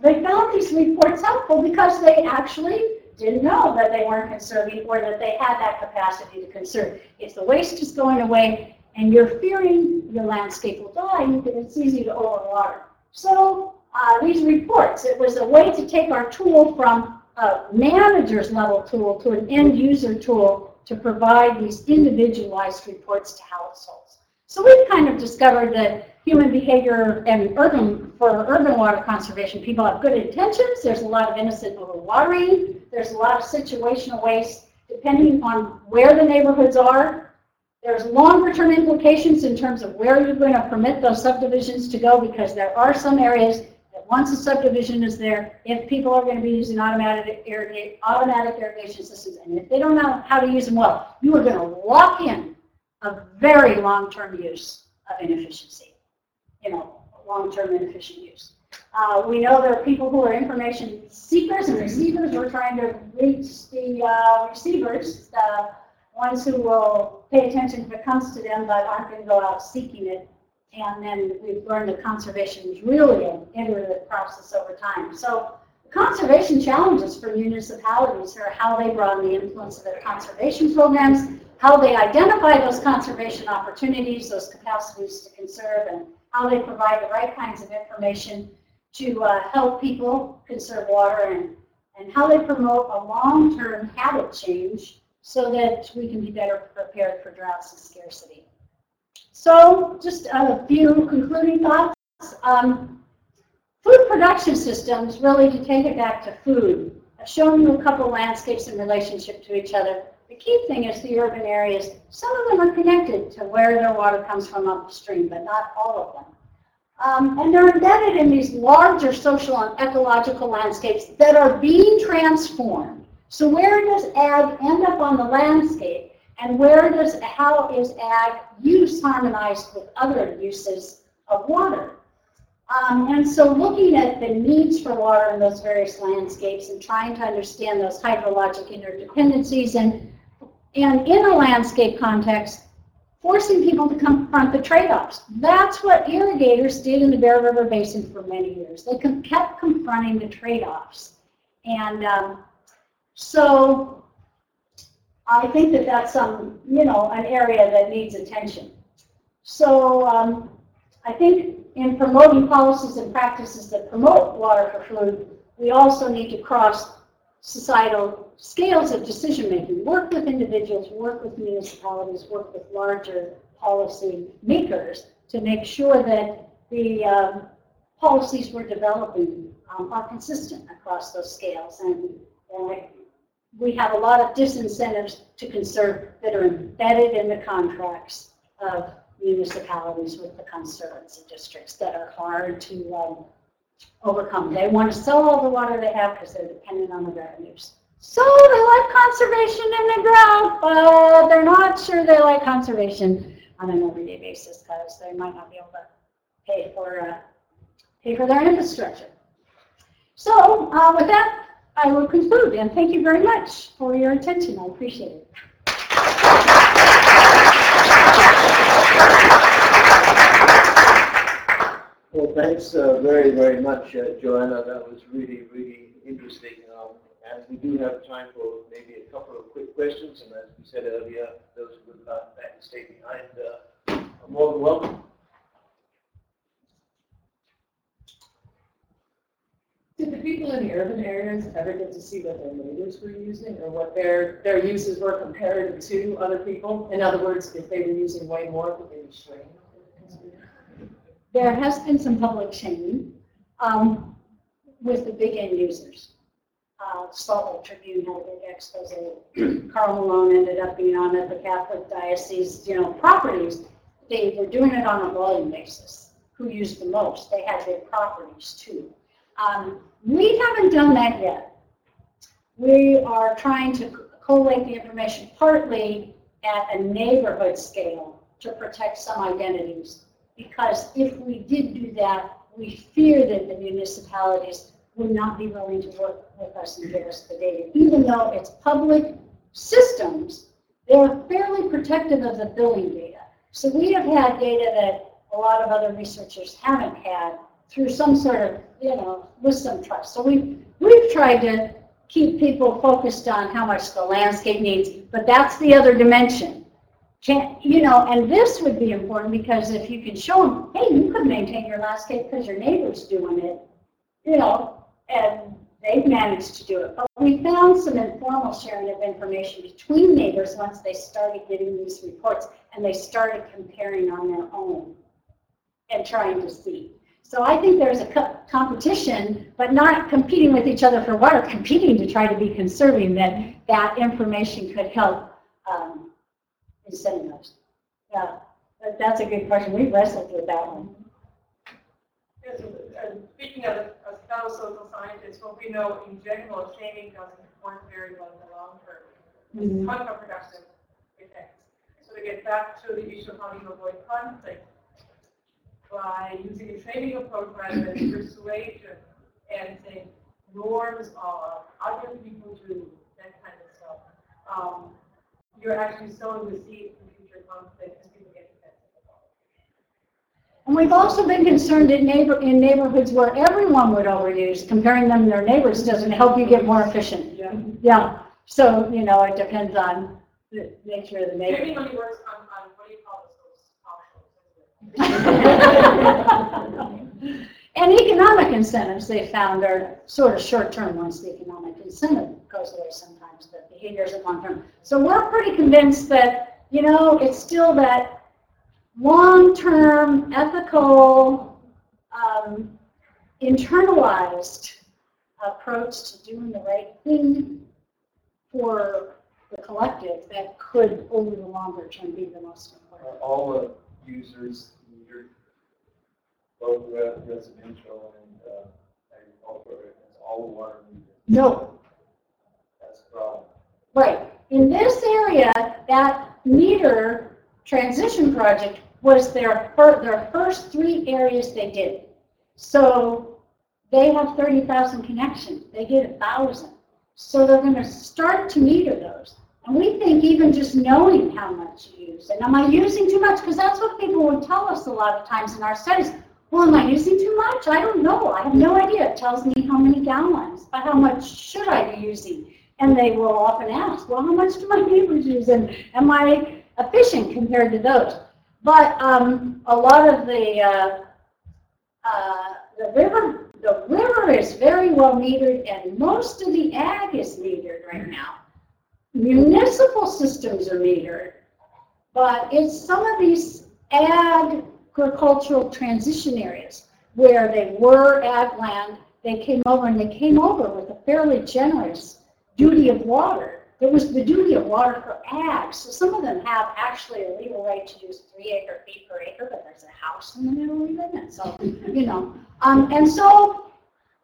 they found these reports helpful because they actually didn't know that they weren't conserving or that they had that capacity to conserve. If the waste is going away and you're fearing your landscape will die, it's easy to overwater. So uh, these reports. It was a way to take our tool from a manager's level tool to an end user tool to provide these individualized reports to households. So we've kind of discovered that human behavior and urban, for urban water conservation, people have good intentions. There's a lot of innocent overwatering. There's a lot of situational waste. Depending on where the neighborhoods are, there's longer term implications in terms of where you're going to permit those subdivisions to go because there are some areas once a subdivision is there, if people are going to be using automatic, irrigate, automatic irrigation systems, and if they don't know how to use them well, you are going to lock in a very long-term use of inefficiency. you know, long-term inefficient use. Uh, we know there are people who are information seekers and receivers. We're trying to reach the uh, receivers, the ones who will pay attention if it comes to them, but aren't going to go out seeking it. And then we've learned that conservation is really an iterative process over time. So conservation challenges for municipalities are how they broaden the influence of their conservation programs, how they identify those conservation opportunities, those capacities to conserve, and how they provide the right kinds of information to uh, help people conserve water and, and how they promote a long-term habit change so that we can be better prepared for droughts and scarcity. So just a few concluding thoughts. Um, food production systems, really to take it back to food, I've shown you a couple landscapes in relationship to each other. The key thing is the urban areas. Some of them are connected to where their water comes from upstream, but not all of them. Um, and they're embedded in these larger social and ecological landscapes that are being transformed. So where does ag end up on the landscape? And where does, how is ag use harmonized with other uses of water? Um, and so looking at the needs for water in those various landscapes and trying to understand those hydrologic interdependencies and, and in a landscape context, forcing people to confront the trade-offs. That's what irrigators did in the Bear River Basin for many years. They kept confronting the trade-offs. And um, so I think that that's some, you know, an area that needs attention. So um, I think in promoting policies and practices that promote water for food, we also need to cross societal scales of decision making, work with individuals, work with municipalities, work with larger policy makers to make sure that the um, policies we're developing um, are consistent across those scales. And, and we have a lot of disincentives to conserve that are embedded in the contracts of municipalities with the conservancy districts that are hard to um, overcome. They want to sell all the water they have because they're dependent on the revenues. So they like conservation in the ground, but they're not sure they like conservation on an everyday basis because they might not be able to pay for uh, pay for their infrastructure. So uh, with that, I will conclude and thank you very much for your attention. I appreciate it. Well, thanks uh, very, very much, uh, Joanna. That was really, really interesting. Um, and we do have time for maybe a couple of quick questions. And as we said earlier, those who would like to stay behind uh, are more than welcome. Did the people in the urban areas ever get to see what their neighbors were using or what their, their uses were compared to other people? In other words, if they were using way more, could they be there has been some public shaming um, with the big end users. Uh, Salt Lake Tribune had a big expose. [clears throat] Karl Malone ended up being on it, the Catholic diocese, you know, properties. They were doing it on a volume basis. Who used the most? They had their properties too. Um, we haven't done that yet. We are trying to collate the information partly at a neighborhood scale to protect some identities because if we did do that, we fear that the municipalities would not be willing to work with us and give us the data. Even though it's public systems, they're fairly protective of the billing data. So we have had data that a lot of other researchers haven't had through some sort of, you know, with some trust. So we've, we've tried to keep people focused on how much the landscape needs, but that's the other dimension can, you know, and this would be important because if you can show them, hey, you could maintain your landscape because your neighbor's doing it, you know, and they've managed to do it. But we found some informal sharing of information between neighbors once they started getting these reports and they started comparing on their own and trying to see. So I think there's a co competition, but not competing with each other for water, competing to try to be conserving that that information could help um, incentives? Yeah, that, that's a good question. We wrestled with that one. Yes, and speaking of a fellow social scientists, what we know in general, shaming doesn't work very well in the long term. It's Mhm. counterproductive effects. So to get back to the issue of how do you avoid conflict, by using a training approach rather than persuasion and saying norms are, other people do, that kind of stuff. Um, you're actually sowing the seed for future conflict as people get defensive about it. And we've also been concerned in neighbor, in neighborhoods where everyone would overuse, comparing them to their neighbors doesn't help you get more efficient. Yeah. Yeah, so, you know, it depends on the nature of the Maybe neighborhood. only works on, on, what do you call those, those partials? And economic incentives, they found, are sort of short-term once the economic incentive goes away sometimes, but behavior is long-term. So we're pretty convinced that, you know, it's still that long-term, ethical, um, internalized approach to doing the right thing for the collective that could, over the longer term, be the most important. Are all the users both re- residential and uh, agricultural, areas, all water? No, That's the problem. Right. In this area, that meter transition project was their fir, their first three areas they did. So they have thirty thousand connections. They did a thousand. So they're gonna start to meter those. And we think even just knowing how much you use, and am I using too much? Because that's what people would tell us a lot of times in our studies. Well, am I using too much? I don't know. I have no idea. It tells me how many gallons, but how much should I be using? And they will often ask, well, how much do my [laughs] neighbors use? And am I efficient compared to those? But um, a lot of the, uh, uh, the river, the river is very well metered and most of the ag is metered right now. Municipal systems are metered, but it's some of these agricultural transition areas where they were ag land, they came over and they came over with a fairly generous duty of water. It was the duty of water for ag. So some of them have actually a legal right to use three acre feet per acre, but there's a house in the middle of it. so, you know. Um, and so,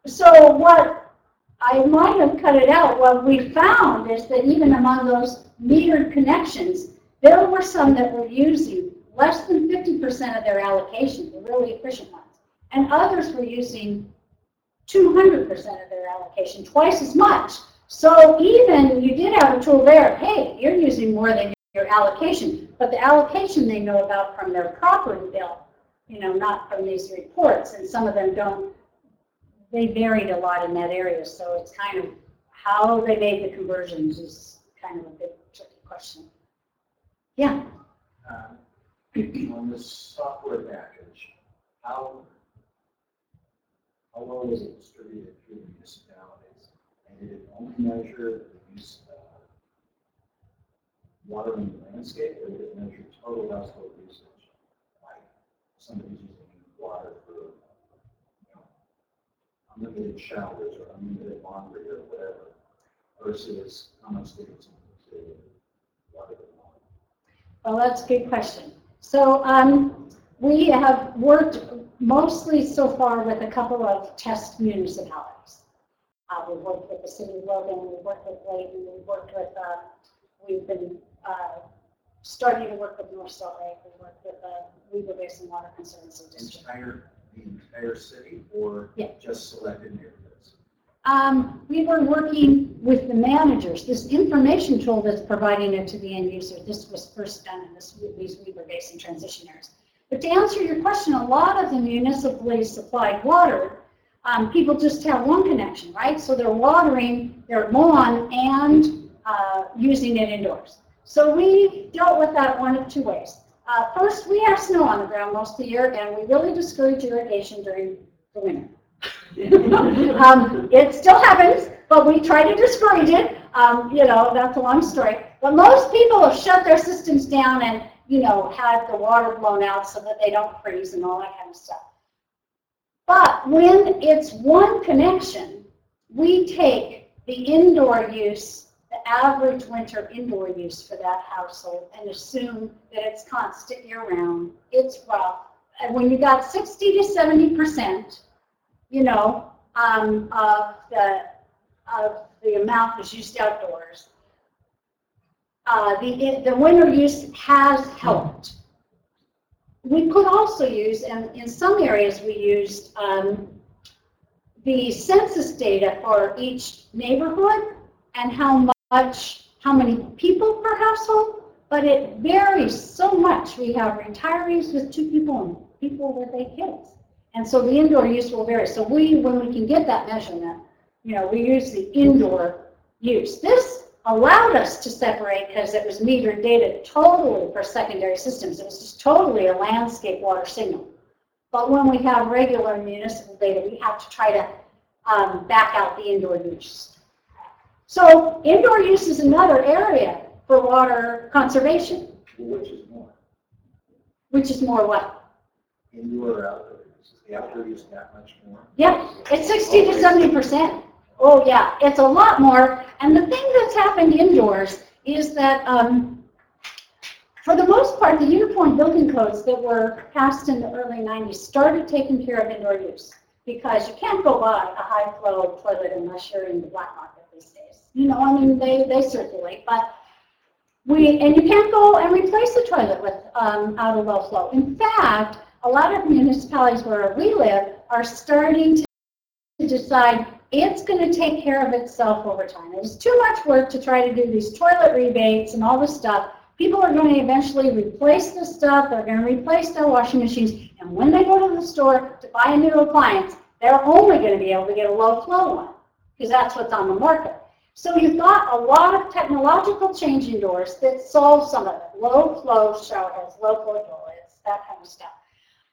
so what I might have cut it out, what we found is that even among those metered connections, there were some that were using less than fifty percent of their allocation, the really efficient ones. And others were using two hundred percent of their allocation, twice as much. So even you did have a tool there, hey, you're using more than your allocation, but the allocation they know about from their property bill, you know, not from these reports, and some of them don't, they varied a lot in that area, so it's kind of, how they made the conversions is kind of a big tricky question. Yeah, Um, On this software package, how, how well was it distributed through the municipalities? And did it only measure the use of water in the landscape, or did it measure total household usage? Like, somebody's using water for, you know, unlimited showers or unlimited laundry or whatever, versus how much they consume to water the lawn. well, that's a good question. So, um, we have worked mostly so far with a couple of test municipalities. Uh, we've worked with the city of Logan, we've worked with Layton, we've worked with, uh, we've been, uh, starting to work with North Salt Lake, we've worked with, uh, Weber Basin Water Conservancy District. entire, the entire city or Yeah. just selected neighborhoods? Um, we were working with the managers, this information tool that's providing it to the end user, this was first done in this, these Weber Basin transition areas. But to answer your question, a lot of the municipally supplied water, um, people just have one connection, right? So they're watering their lawn and, uh, using it indoors. So we dealt with that one of two ways. Uh, first, we have snow on the ground most of the year, and we really discourage irrigation during the winter. [laughs] Um, it still happens, but we try to discourage it. Um, you know, that's a long story. But most people have shut their systems down and, you know, had the water blown out so that they don't freeze and all that kind of stuff. But when it's one connection, we take the indoor use, the average winter indoor use for that household and assume that it's constant year-round, it's rough. And when you got 60 to 70 percent, you know, um, of the, of the amount that's used outdoors. Uh, the, the winter use has helped. we could also use, and in some areas we used, um, the census data for each neighborhood and how much, how many people per household, but it varies so much. We have retirees with two people and people with eight kids. And so the indoor use will vary. So we, when we can get that measurement, you know, we use the indoor use. This allowed us to separate because it was metered data totally for secondary systems. It was just totally a landscape water signal. But when we have regular municipal data, we have to try to um, back out the indoor use. So indoor use is another area for water conservation, Which is more, which is more what? indoor or outdoor use, is the outdoor that much more? Yeah, it's 60 to 70 percent. Oh, yeah, it's a lot more. And the thing that's happened indoors is that, um, for the most part, the uniform building codes that were passed in the early 90s started taking care of indoor use. Because you can't go buy a high flow toilet unless you're in the black market these days. You know, I mean, they, they circulate, but we, and you can't go and replace the toilet with, um, out of low flow. In fact, a lot of municipalities where we live are starting to decide it's going to take care of itself over time. It's too much work to try to do these toilet rebates and all this stuff. People are going to eventually replace the stuff. They're going to replace their washing machines. And when they go to the store to buy a new appliance, they're only going to be able to get a low flow one because that's what's on the market. So you've got a lot of technological change indoors that solve some of it. Low flow shower heads, low flow toilets, that kind of stuff.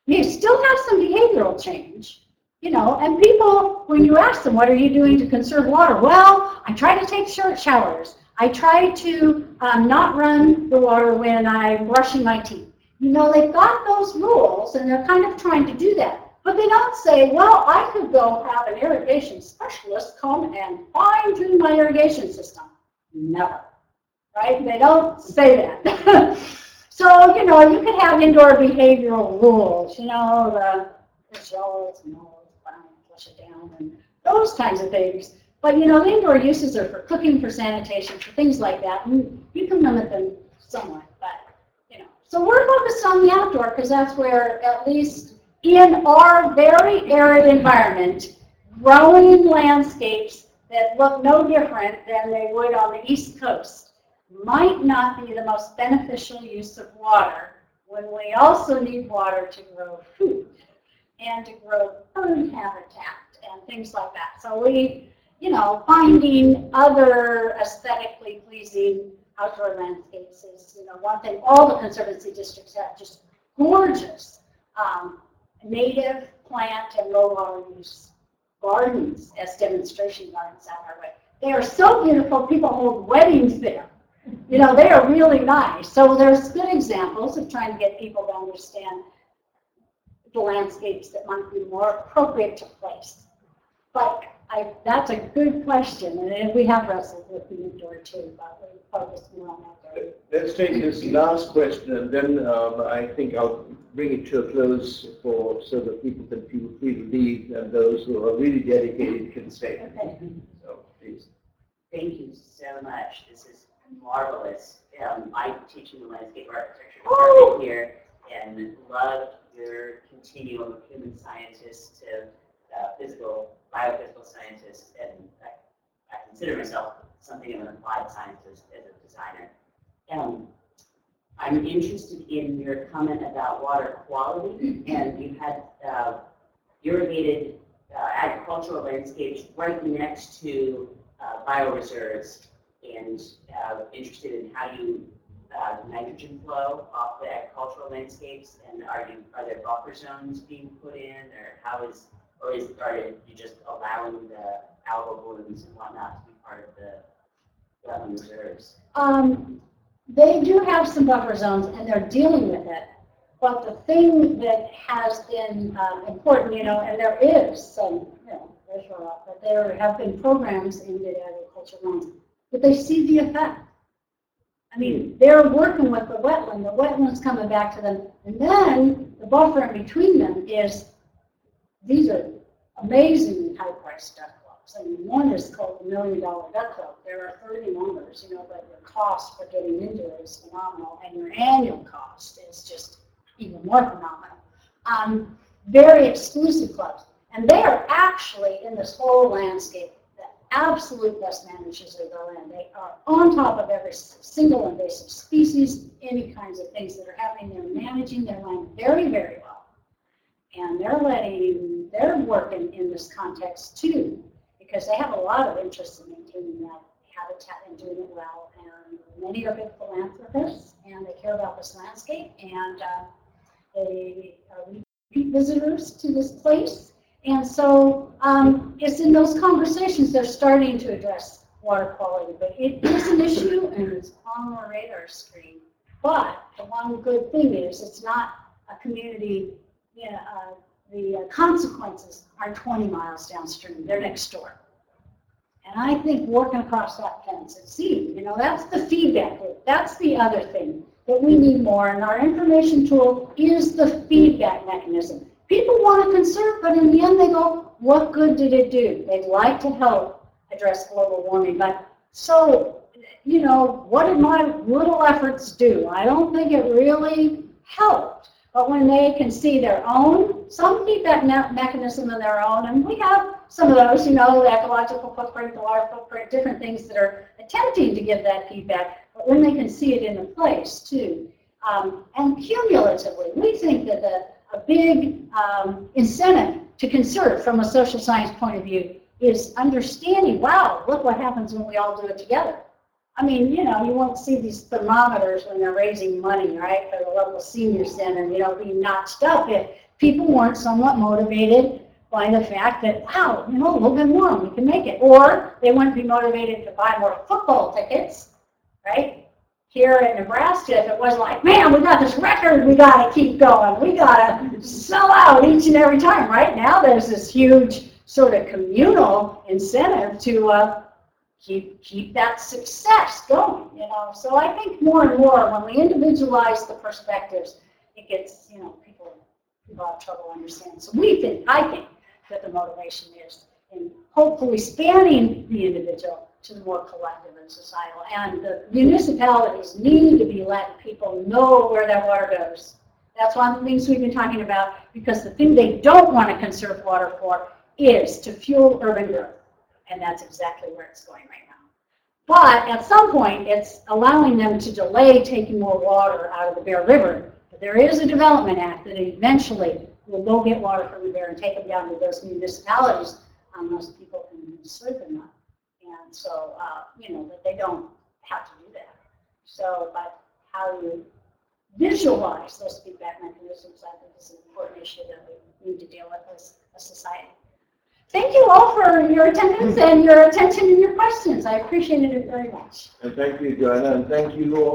You still have some behavioral change, you know, and people, when you ask them, what are you doing to conserve water? Well, I try to take short showers. I try to um, not run the water when I'm brushing my teeth. You know, they've got those rules and they're kind of trying to do that. But they don't say, well, I could go have an irrigation specialist come and fine tune my irrigation system. Never, right? They don't say that. [laughs] so, you know, you could have indoor behavioral rules, you know, the, no, it's brown, flush it down, and those kinds of things. But, you know, the indoor uses are for cooking, for sanitation, for things like that. And you can limit them somewhat, but, you know. So we're focused on the outdoor because that's where, at least in our very arid environment, growing landscapes that look no different than they would on the East Coast might not be the most beneficial use of water when we also need water to grow food and to grow bird habitat and things like that. So we, you know, finding other aesthetically pleasing outdoor landscapes is, you know, one thing. All the conservancy districts have just gorgeous um, native plant and low water use gardens as demonstration gardens out our way. They are so beautiful, people hold weddings there. You know, they are really nice. So there's good examples of trying to get people to understand the landscapes that might be more appropriate to place. But I, that's a good question, and we have wrestled with the indoor too, but we focus more on outdoor. Let's take this last question, and then um, I think I'll bring it to a close for, so that people can feel free to leave, and those who are really dedicated can stay. Okay. So, please. Thank you so much. This is marvelous. Um, I teach in the landscape architecture department here and love your continuum of human scientists to uh, physical, biophysical scientists. and I, I consider myself something of an applied scientist as a designer. Um, I'm interested in your comment about water quality, [clears throat] and you had uh, irrigated uh, agricultural landscapes right next to uh, bioreserves and uh, interested in how you uh, nitrogen flow off the agricultural landscapes, and are you, are there buffer zones being put in, or how is, or is, are you just allowing the algal blooms and whatnot to be part of the wetland reserves? Um, they do have some buffer zones and they're dealing with it. But the thing that has been um, important, you know, and there is some, you know, but there have been programs in the agriculture lands, but they see the effect. I mean, they're working with the wetland, the wetland's coming back to them, and then the buffer in between them is, these are amazingly high-priced duck clubs. I mean, one is called the Million Dollar Duck Club. There are 30 members, you know, but your cost for getting into it is phenomenal, and your annual cost is just even more phenomenal. Um, very exclusive clubs. And they are actually, in this whole landscape, absolute best managers of their land. They are on top of every single invasive species, any kinds of things that are happening. They're managing their land very, very well. And they're letting, they're working in this context too, because they have a lot of interest in maintaining that habitat and doing it well. And many are big philanthropists, and they care about this landscape, and uh, they are visitors to this place. And so um, it's in those conversations they're starting to address water quality, but it is an issue and it's on our radar screen. But the one good thing is it's not a community, you know, uh, the consequences are 20 miles downstream, they're next door. And I think working across that fence and see, you know, that's the feedback loop. That's the other thing that we need more. And our information tool is the feedback mechanism. People want to conserve, but in the end they go, what good did it do? They'd like to help address global warming, but so, you know, what did my little efforts do? I don't think it really helped. But when they can see their own, some feedback me- mechanism of their own, and we have some of those, you know, the ecological footprint, the water footprint, different things that are attempting to give that feedback, but when they can see it in a place too. Um, and cumulatively, we think that the, a big um, incentive to conserve from a social science point of view is understanding, wow, look what happens when we all do it together. I mean, you know, you won't see these thermometers when they're raising money, right, for the local senior center, you know, being notched up if people weren't somewhat motivated by the fact that, wow, you know, a little bit more, we can make it. Or they wouldn't be motivated to buy more football tickets, right? Here in Nebraska, if it wasn't like, man, we got this record, we gotta keep going, we gotta sell out each and every time. Right now, there's this huge sort of communal incentive to, uh, keep, keep that success going, you know. So I think more and more, when we individualize the perspectives, it gets, you know, people, people have trouble understanding. So we think, I think, that the motivation is in hopefully spanning the individual to the more collective and societal. And the municipalities need to be letting people know where that water goes. That's one of the things we've been talking about, because the thing they don't want to conserve water for is to fuel urban growth. And that's exactly where it's going right now. But at some point, it's allowing them to delay taking more water out of the Bear River. But there is a development act that eventually will go get water from the Bear and take it down to those municipalities um, unless people can serve them up. And so, uh, you know, that they don't have to do that. So, but how you visualize those feedback mechanisms, I think is an important issue that we need to deal with as a society. Thank you all for your attendance and your attention and your questions. I appreciated it very much. And thank you, Joanna, and thank you all